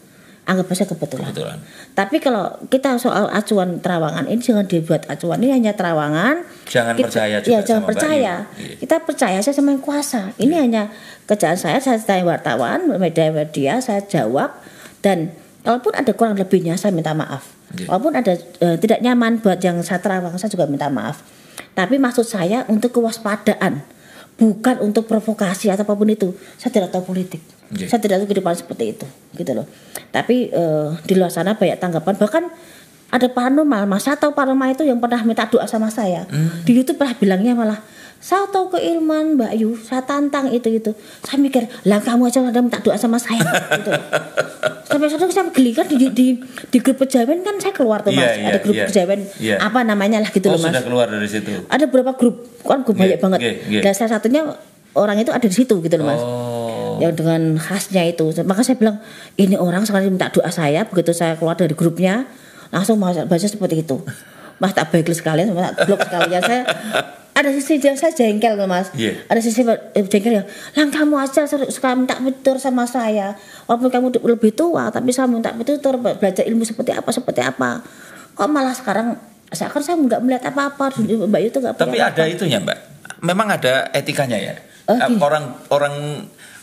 anggap saja kebetulan. Kebetulan. tapi kalau kita soal acuan terawangan ini jangan dibuat acuan ini hanya terawangan Jangan percaya juga ya jangan sama percaya. Iya. kita percaya saya sama yang kuasa ini hanya kerjaan saya saya tanya wartawan media-media saya jawab dan kalaupun ada kurang lebihnya saya minta maaf. Iya. walaupun ada eh, tidak nyaman buat yang saya terawang saya juga minta maaf. Tapi maksud saya untuk kewaspadaan bukan untuk provokasi atau apa pun itu. Saya tidak tahu politik. Iya. saya tidak tahu kehidupan seperti itu gitu loh. Tapi eh, di luar sana banyak tanggapan. Bahkan ada paranormal mas. Saya tahu paranormal itu yang pernah minta doa sama saya. Hmm. di YouTube pernah bilangnya malah saya tahu keilmuan Mbak Yu saya tantang itu itu saya mikir lah kamu aja ada minta doa sama saya gitu sampai suatu saya geli kan di, di, di grup pejawen kan saya keluar tuh Iya, mas iya, ada grup iya. pejawen Iya. apa namanya lah gitu Oh, loh mas sudah keluar dari situ. ada beberapa grup kan grup Iya, banyak banget iya, iya. dan salah satunya orang itu ada di situ gitu loh mas Oh. yang dengan khasnya itu maka saya bilang ini orang sekali minta doa saya begitu saya keluar dari grupnya langsung baca, baca seperti itu mas tak baik sekalian tak blok sekalian saya ada sisi dia saya jengkel loh mas Iya. ada sisi eh, jengkel ya lang kamu aja suka minta tutur sama saya walaupun kamu lebih tua tapi saya minta tutur be- belajar ilmu seperti apa seperti apa kok malah sekarang sekarang saya nggak melihat apa-apa mbak Yu tuh nggak Tapi ada apa-apa. itunya mbak. Memang ada etikanya ya. Oh, Eh, iya. Orang orang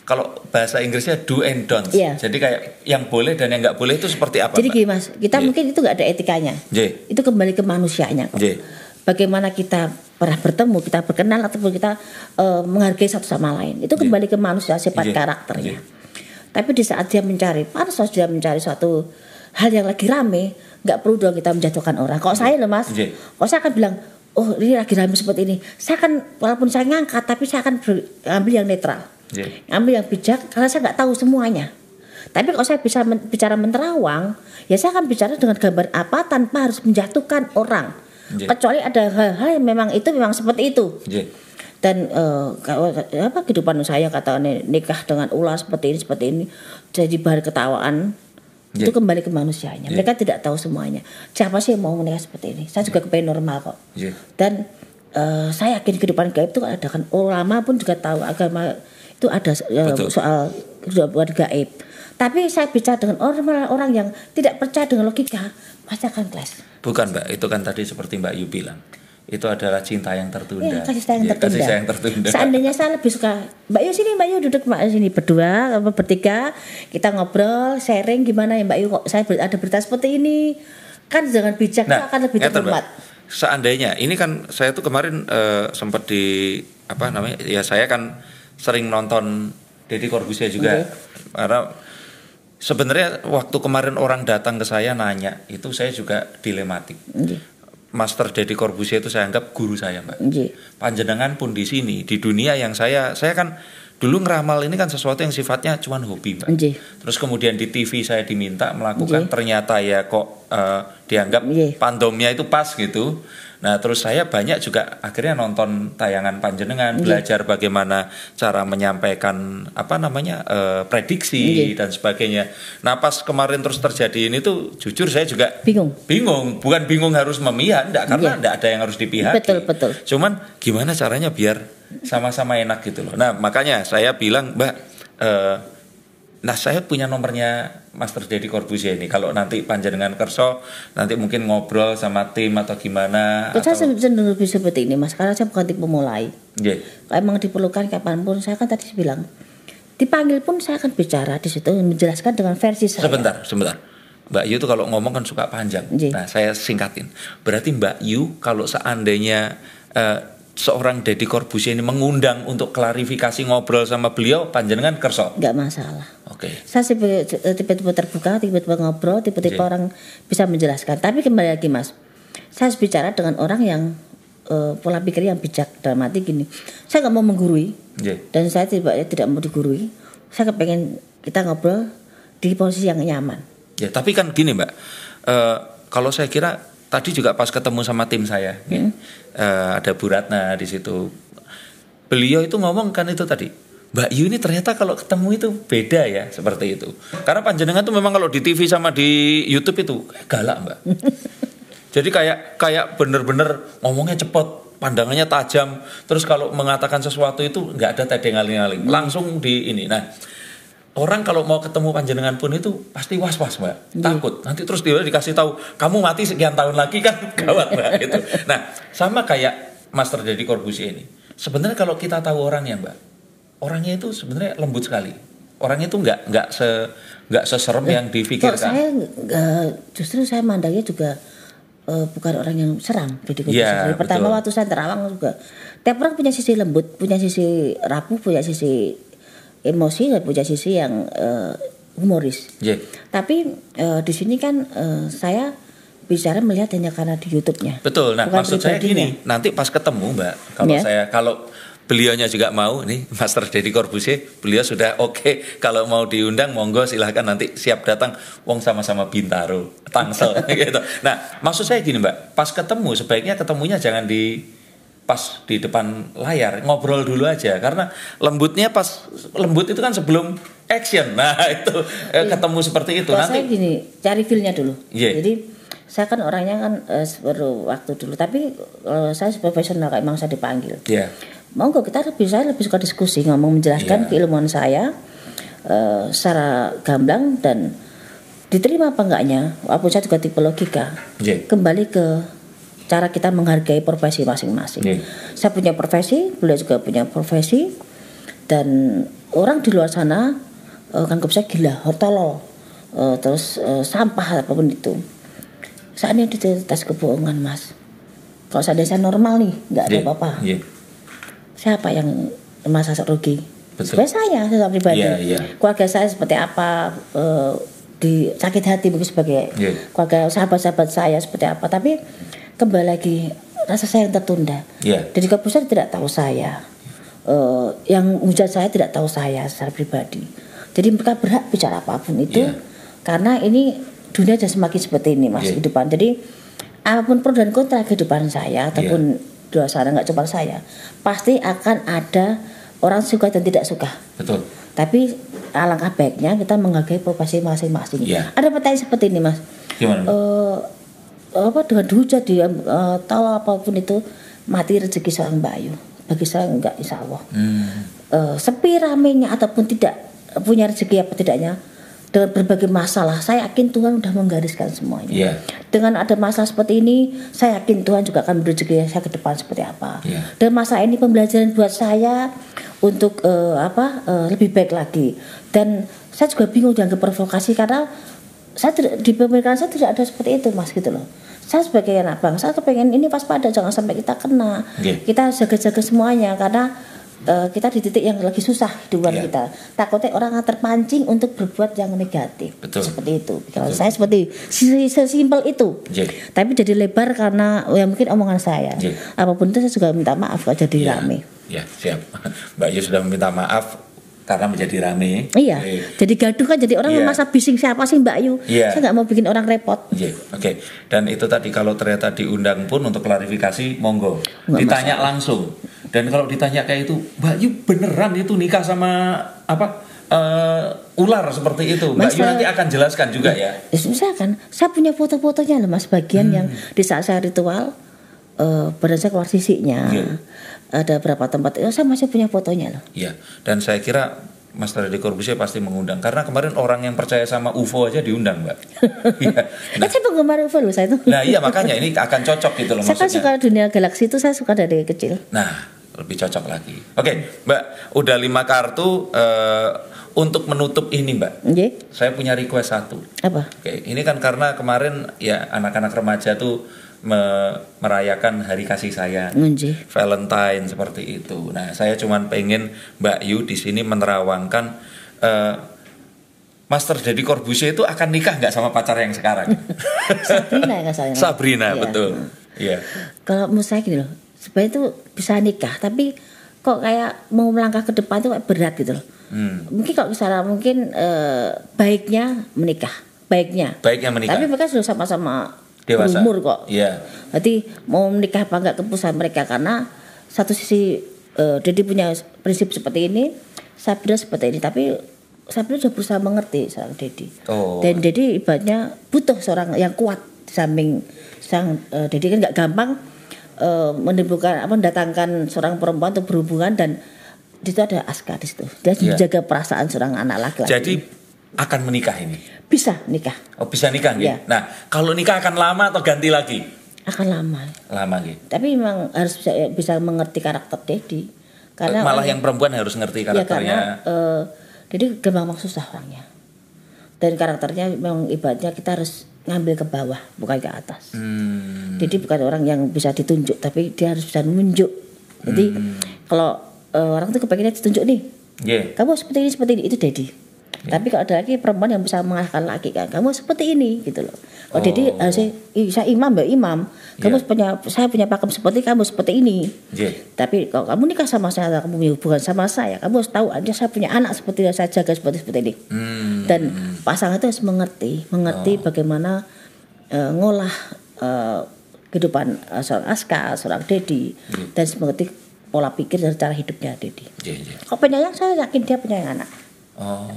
kalau bahasa Inggrisnya do and don'ts. Iya. Jadi kayak yang boleh dan yang nggak boleh itu seperti apa? jadi gini mas kita Iya. mungkin itu nggak ada etikanya J. itu kembali ke manusianya kok. J. Bagaimana kita pernah bertemu, kita berkenal ataupun kita eh, menghargai satu sama lain. Itu kembali ke manusia sifat Iya. karakternya. Iya. Tapi di saat dia mencari pansos dia mencari suatu hal yang lagi rame, nggak perlu dong kita menjatuhkan orang. Kok saya loh mas, Iya. kok saya akan bilang, oh ini lagi rame seperti ini. Saya akan walaupun saya ngangkat, tapi saya akan ambil yang netral, J. ambil yang bijak karena saya nggak tahu semuanya. Tapi kalau saya bisa men- bicara menerawang, ya saya akan bicara dengan gambar apa tanpa harus menjatuhkan orang. Iya. Kecuali ada hal-hal yang memang itu memang seperti itu. J. Dan kalau apa kehidupan saya kata nikah dengan ulah seperti ini seperti ini jadi bahan ketawaan. Iya. Itu kembali ke manusianya. Iya. Mereka tidak tahu semuanya. Siapa sih yang mau menikah seperti ini? Saya juga kepengen normal kok. J. Dan eh, saya yakin kehidupan gaib itu ada kan ulama pun juga tahu agama itu ada eh, Betul. soal kehidupan gaib. Tapi saya bicara dengan orang orang yang tidak percaya dengan logika pasti akan clash. Bukan mbak, itu kan tadi seperti Mbak Yu bilang. Itu adalah cinta yang tertunda. Iya, kasih sayang Iya, tertunda. Kasih sayang tertunda. Seandainya saya lebih suka, Mbak Yu sini, Mbak Yu duduk Mbak Yu sini berdua, bertiga, kita ngobrol, sharing gimana ya Mbak Yu kok saya ada berita seperti ini, kan dengan bijak itu akan lebih terhormat. Seandainya ini kan saya tuh kemarin eh, sempat di apa namanya? Ya saya kan sering nonton Deddy Corbuzier juga. Oke. Karena sebenarnya waktu kemarin orang datang ke saya nanya, itu saya juga dilematik. Nggih, Master Deddy Corbuzier itu saya anggap guru saya, Mbak. nggih. Panjenengan pun di sini di dunia yang saya saya kan dulu ngeramal ini kan sesuatu yang sifatnya cuman hobi, Mbak. Nggih. Terus kemudian di TV saya diminta melakukan Nggih. ternyata ya kok eh, dianggap Nggih. pandomnya itu pas gitu. Nah, terus saya banyak juga akhirnya nonton tayangan panjenengan, Nggih. belajar bagaimana cara menyampaikan apa namanya eh, prediksi Nggih. dan sebagainya. Nah, pas kemarin terus terjadi ini tuh jujur saya juga Bingung. bingung bukan bingung harus memihak enggak karena Iya. enggak ada yang harus dipihaki Betul, betul. cuman gimana caranya biar sama-sama enak gitu loh nah makanya saya bilang mbak eh, nah saya punya nomornya Master Dedi Corbuzier ini kalau nanti panjenengan kerso nanti mungkin ngobrol sama tim atau gimana saya atau cenderung lebih seperti ini mas, karena saya bukan tipe mulai. Kalau emang diperlukan kapan pun, saya kan tadi bilang, dipanggil pun saya akan bicara di situ menjelaskan dengan versi saya. sebentar sebentar Mbak Yu tuh kalau ngomong kan suka panjang. Nggih. Nah, saya singkatin. Berarti Mbak Yu kalau seandainya eh, seorang Deddy Corbuzier ini mengundang untuk klarifikasi ngobrol sama beliau, panjenengan kerso. Nggak masalah. Oke. saya tipe- tiba-tiba terbuka, tiba-tiba ngobrol, tiba-tiba Oke. orang bisa menjelaskan. Tapi kembali lagi mas, saya harus bicara dengan orang yang eh, pola pikir yang bijak dalam arti gini. Saya nggak mau menggurui Nggih. dan saya tidak tidak mau digurui. Saya kepengen kita ngobrol di posisi yang nyaman. Ya, tapi kan gini, Mbak. Eh, kalau saya kira tadi juga pas ketemu sama tim saya, ya, eh, ada Bu Ratna di situ. Beliau itu ngomong kan itu tadi. Mbak Yu ini ternyata kalau ketemu itu beda ya seperti itu. Karena panjenengan tuh memang kalau di TV sama di YouTube itu galak, Mbak. <laughs> Jadi kayak kayak bener-bener ngomongnya cepet, pandangannya tajam. Terus kalau mengatakan sesuatu itu nggak ada tedeng aling-aling, langsung di ini. Nah, orang kalau mau ketemu panjenengan pun itu pasti was-was mbak, takut. Nanti terus dia dikasih tahu kamu mati sekian tahun lagi kan <laughs> gawat mbak gitu. Nah, sama kayak Master Deddy Corbuzier ini. Sebenarnya kalau kita tahu orangnya mbak, orangnya itu sebenarnya lembut sekali. Orangnya itu nggak nggak se nggak seserem yang Kok difikirkan. saya nggak- justru saya mandangnya juga eh, bukan orang yang seram jadi Dari Pertama betul. waktu saya terawang juga. Tiap orang punya sisi lembut, punya sisi rapuh, punya sisi emosi, dan punya sisi yang eh, humoris. Iya. Tapi eh, di sini kan eh, saya bicara melihat hanya karena di YouTube-nya. Betul. Nah, Bukan maksud saya gini, nanti pas ketemu, Mbak, kalau Ya. saya kalau beliaunya juga mau nih Master Deddy Corbuzier, beliau sudah <laughs> oke kalau mau diundang monggo silahkan nanti siap datang wong sama-sama Bintaro, Tangsel <laughs> gitu. Nah, maksud saya gini, Mbak, pas ketemu sebaiknya ketemunya jangan di pas di depan layar ngobrol dulu aja karena lembutnya pas lembut itu kan sebelum action <laughs> nah itu eh, ketemu seperti itu Kalau saya nanti gini, cari feel-nya dulu. Iya. Jadi saya kan orangnya kan baru waktu dulu tapi eh, saya profesional kayak memang saya dipanggil Ya. monggo kita lebih saya lebih suka diskusi ngomong menjelaskan Iya. keilmuan saya eh, secara gamblang dan diterima apa enggaknya walaupun saya juga tipe logika Iya. kembali ke cara kita menghargai profesi masing-masing Iya. saya punya profesi beliau juga punya profesi dan orang di luar sana eh, anggap saya gila hortolol eh, terus eh, sampah apa pun itu saatnya di tes kebohongan mas kalau seandainya saya normal nih nggak ada Iya. apa-apa Iya. siapa yang merasa rugi? Betul. Sebenarnya saya, saya pribadi. Iya, iya. Keluarga saya seperti apa, eh, di sakit hati mungkin sebagai Iya. keluarga sahabat-sahabat saya seperti apa. Tapi kembali lagi rasa saya yang tertunda. Iya. Jadi keputusan tidak tahu saya, Eh, yang hujat saya tidak tahu saya secara pribadi. Jadi mereka berhak bicara apa pun itu, Iya. karena ini dunia sudah semakin seperti ini mas Iya. kehidupan. Jadi apa pun pro dan kontra kehidupan saya ataupun Iya. dua sana nggak cuma saya pasti akan ada orang suka dan tidak suka Betul. tapi alangkah baiknya kita menghargai profesi masing-masing Iya. ada pertanyaan seperti ini mas Gimana? Eh, apa dengan dihujat dia eh, tahu apa pun itu mati rezeki seorang bayu bagi saya enggak insya Allah Hmm. Eh, sepi ramenya ataupun tidak punya rezeki apa tidaknya dengan berbagai masalah saya yakin Tuhan sudah menggariskan semuanya Iya. dengan ada masalah seperti ini saya yakin Tuhan juga akan berezeki saya ke depan seperti apa Iya. dan masa ini pembelajaran buat saya untuk eh, apa eh, lebih baik lagi dan saya juga bingung dengan provokasi karena saya di pemikiran saya tidak ada seperti itu mas gitu loh saya sebagai anak bangsa saya pengen ini waspada jangan sampai kita kena Iya. kita jaga-jaga semuanya karena eh, kita di titik yang lagi susah hidupan Iya. kita takutnya orang akan terpancing untuk berbuat yang negatif Betul. seperti itu kalau saya seperti si- sesimpel itu Iya. tapi jadi lebar karena ya mungkin omongan saya Iya. apa pun itu saya juga minta maaf kalau jadi Ya, rame ya siap. <laughs> Mbak Yu sudah meminta maaf karena menjadi rame. iya Eh, jadi gaduh kan jadi orang Iya. masa bising siapa sih Mbak Ayu Iya. saya nggak mau bikin orang repot Iya, oke. Dan itu tadi kalau ternyata diundang pun untuk klarifikasi, monggo. Nggak ditanya langsung. Dan kalau ditanya kayak itu, Mbak Yu beneran itu nikah sama apa eh, ular seperti itu? Mbak Yu nanti akan jelaskan juga ya. Ya, misalkan saya punya foto-fotonya loh mas bagian Hmm. yang di saat saya ritual eh badan saya keluar sisiknya Iya. Ada berapa tempat itu saya masih punya fotonya loh Iya. Dan saya kira Mas Deddy Corbuzier pasti mengundang karena kemarin orang yang percaya sama UFO aja diundang, Mbak. <laughs> Iya. kan saya penggemar UFO loh saya itu Nah, iya makanya ini akan cocok gitu loh saya kan maksudnya. suka dunia galaksi itu saya suka dari kecil Nah, lebih cocok lagi. Oke, Mbak, udah lima kartu eh, untuk menutup ini, Mbak. Nggih. Saya punya request satu. apa Oke, ini kan karena kemarin ya anak-anak remaja tuh me- merayakan hari kasih sayang. Nggih. Valentine seperti itu. Nah, saya cuman pengen Mbak Yu di sini menerawangkan eh, Master Deddy Corbuzier itu akan nikah nggak sama pacar yang sekarang? <laughs> Sabrina ya salah Sabrina, Iya. betul. Iya. kalau menurut saya gini loh sebenarnya itu bisa nikah tapi kok kayak mau melangkah ke depan itu kayak berat gitu loh Hmm. mungkin kalau misalnya mungkin eh, baiknya menikah baiknya Baiknya menikah. tapi mereka sudah sama-sama Dewasa. umur kok Iya. Jadi mau menikah apa enggak keputusan mereka karena satu sisi eh, Dedi punya prinsip seperti ini, Sabda seperti ini, tapi Sabda sudah berusaha mengerti seorang Dedi. Oh. Dan Dedi ibaratnya butuh seorang yang kuat di samping sang eh, Dedi kan nggak gampang eh, menimbulkan apa mendatangkan seorang perempuan untuk berhubungan dan di situ ada Aska di situ. Dia Iya. menjaga perasaan seorang anak laki-laki. Jadi akan menikah ini. bisa nikah Oh, bisa nikah nggih? Iya. Nah, kalau nikah akan lama atau ganti lagi? akan lama. Lama nggih. Tapi memang harus bisa, bisa mengerti karakter Dedi. Karena Malah orang- yang perempuan harus ngerti Ya karena karakternya. eh, jadi gampang susah orangnya. Dan karakternya memang ibaratnya kita harus ngambil ke bawah bukan ke atas. Hmm. Jadi bukan orang yang bisa ditunjuk tapi dia harus bisa menunjuk. Jadi Hmm. kalau eh, orang tuh kepengennya ditunjuk nih, Nggih. kamu seperti ini seperti ini itu Dedi. Ya. Tapi kalau ada lagi perempuan yang bisa mengalahkan laki kan, kamu seperti ini gitu loh. Kalau Oh. Dedi harusnya, "Ih, saya imam mbak imam, kamu Ya. punya saya punya pakem seperti kamu seperti ini. Nggih. Tapi kalau kamu nikah sama saya, kamu punya hubungan sama saya, kamu harus tahu ada saya punya anak seperti yang saya jaga seperti seperti ini. Hmm. Dan pasangan itu harus mengerti, mengerti bagaimana eh, ngolah eh, kehidupan eh, seorang Aska, seorang Dedi, dan mengerti pola pikir dan cara hidupnya Dedi. Nggih, nggih. Kalau penyayang saya yakin dia penyayang anak. Oh.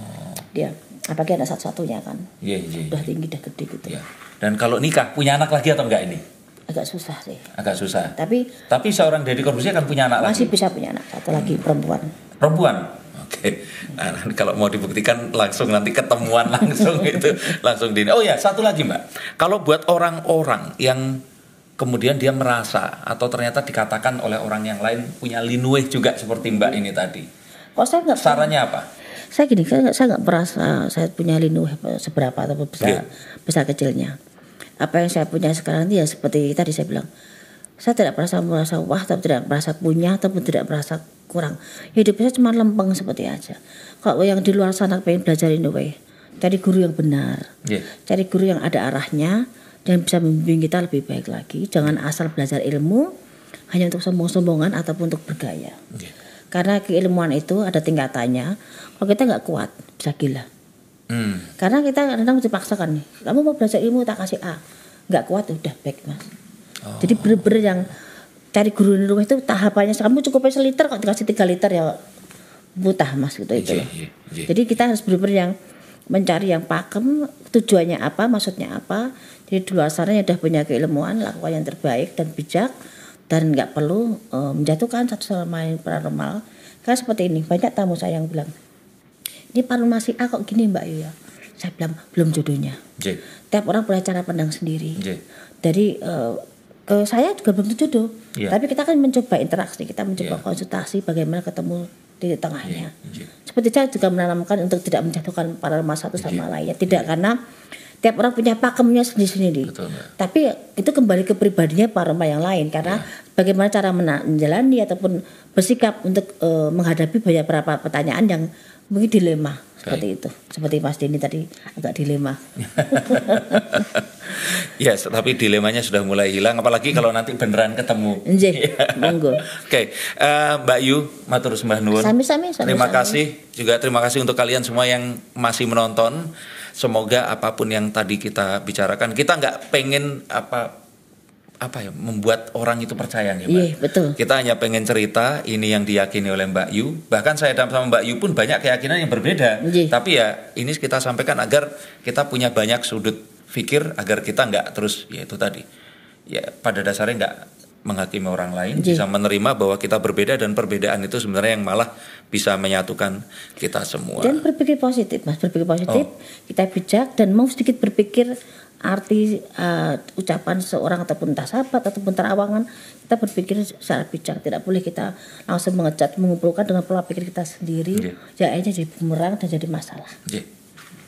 Dia apalagi anak satu-satunya kan Iya, iya. udah tinggi udah gede gitu Iya. Dan kalau nikah punya anak lagi atau enggak ini? agak susah sih Agak susah. tapi Tapi seorang Deddy Corbuzier kan punya anak masih lagi. bisa punya anak satu lagi perempuan Perempuan. Oke. Nah, nanti kalau mau dibuktikan langsung nanti ketemuan <laughs> langsung itu langsung di. Oh ya, satu lagi Mbak. Kalau buat orang-orang yang kemudian dia merasa atau ternyata dikatakan oleh orang yang lain punya linueh juga seperti Mbak ini tadi. kok saya nggak Sarannya apa? Saya gini saya nggak- saya nggak merasa saya punya linuh seberapa atau besar Iya. besar kecilnya. Apa yang saya punya sekarang ini ya seperti tadi saya bilang. Saya tidak merasa merasa wah atau tidak merasa punya ataupun tidak merasa kurang. Hidup saya cuma lempeng seperti aja. Kalau yang di luar sana pengen belajar linuh cari guru yang benar. Iya. cari guru yang ada arahnya dan bisa membimbing kita lebih baik lagi. Jangan asal belajar ilmu hanya untuk sombong-sombongan ataupun untuk bergaya. Iya. Karena keilmuan itu ada tingkatannya kalau kita nggak kuat bisa gila Hmm. karena kita kadang dipaksakan nih kamu mau belajar ilmu tak kasih A nggak kuat udah baik mas Oh. jadi bener-bener yang cari guru di rumah itu tahapannya kamu cukup aja liter kok dikasih tiga liter ya butah mas gitu itu loh. iya, iya. jadi kita harus bener-bener yang mencari yang pakem tujuannya apa maksudnya apa jadi di luar sana yang udah punya keilmuan lakukan yang terbaik dan bijak dan nggak perlu eh, menjatuhkan satu sama lain paranormal. Karena seperti ini banyak tamu saya yang bilang ini paranormal si A kok gini mbak ya saya bilang belum jodohnya. Tiap orang punya cara pandang sendiri. Iya. dari eh, ke saya juga belum tentu jodoh. Iya. tapi kita kan mencoba interaksi kita mencoba Iya. konsultasi bagaimana ketemu di tengahnya. Iya. seperti saya juga menanamkan untuk tidak menjatuhkan paranormal satu sama lainnya tidak karena tiap orang punya pakemnya sendiri-sendiri tapi itu kembali ke pribadinya paranormal yang lain karena Iya. bagaimana cara menjalani ataupun bersikap untuk eh, menghadapi banyak beberapa pertanyaan yang mungkin dilema seperti itu seperti Mas Denny tadi agak dilema <laughs> Yes, tapi dilemanya sudah mulai hilang apalagi kalau nanti beneran ketemu. Nggih, <laughs> monggo. Oke, eh, Mbak Yu, matur sembah nuwun. Terima kasih juga terima kasih untuk kalian semua yang masih menonton. Semoga apa pun yang tadi kita bicarakan, kita nggak pengen apa apa ya membuat orang itu percaya nih, Mbak. Iya, betul. Kita hanya pengen cerita ini yang diyakini oleh Mbak Yu. Bahkan saya dan sama Mbak Yu pun banyak keyakinan yang berbeda. Iya. Tapi ya ini kita sampaikan agar kita punya banyak sudut pikir agar kita nggak terus ya itu tadi. Ya pada dasarnya nggak menghakimi orang lain, Iya. bisa menerima bahwa kita berbeda dan perbedaan itu sebenarnya yang malah bisa menyatukan kita semua. Dan berpikir positif, Mas. Berpikir positif, Oh. kita bijak dan mau sedikit berpikir arti eh, ucapan seorang ataupun entah sahabat ataupun terawangan kita berpikir secara bijak tidak boleh kita langsung mengecat mengumpulkan dengan pola pikir kita sendiri Iya. ya akhirnya jadi bumerang dan jadi masalah Oke.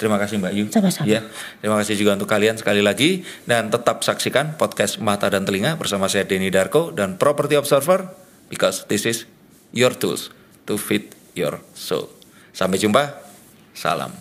Terima kasih Mbak Yu. Sama-sama. Ya, terima kasih juga untuk kalian sekali lagi dan tetap saksikan podcast Mata dan Telinga bersama saya Denny Darko dan Property Observer because this is your tools to feed your soul. Sampai jumpa. Salam.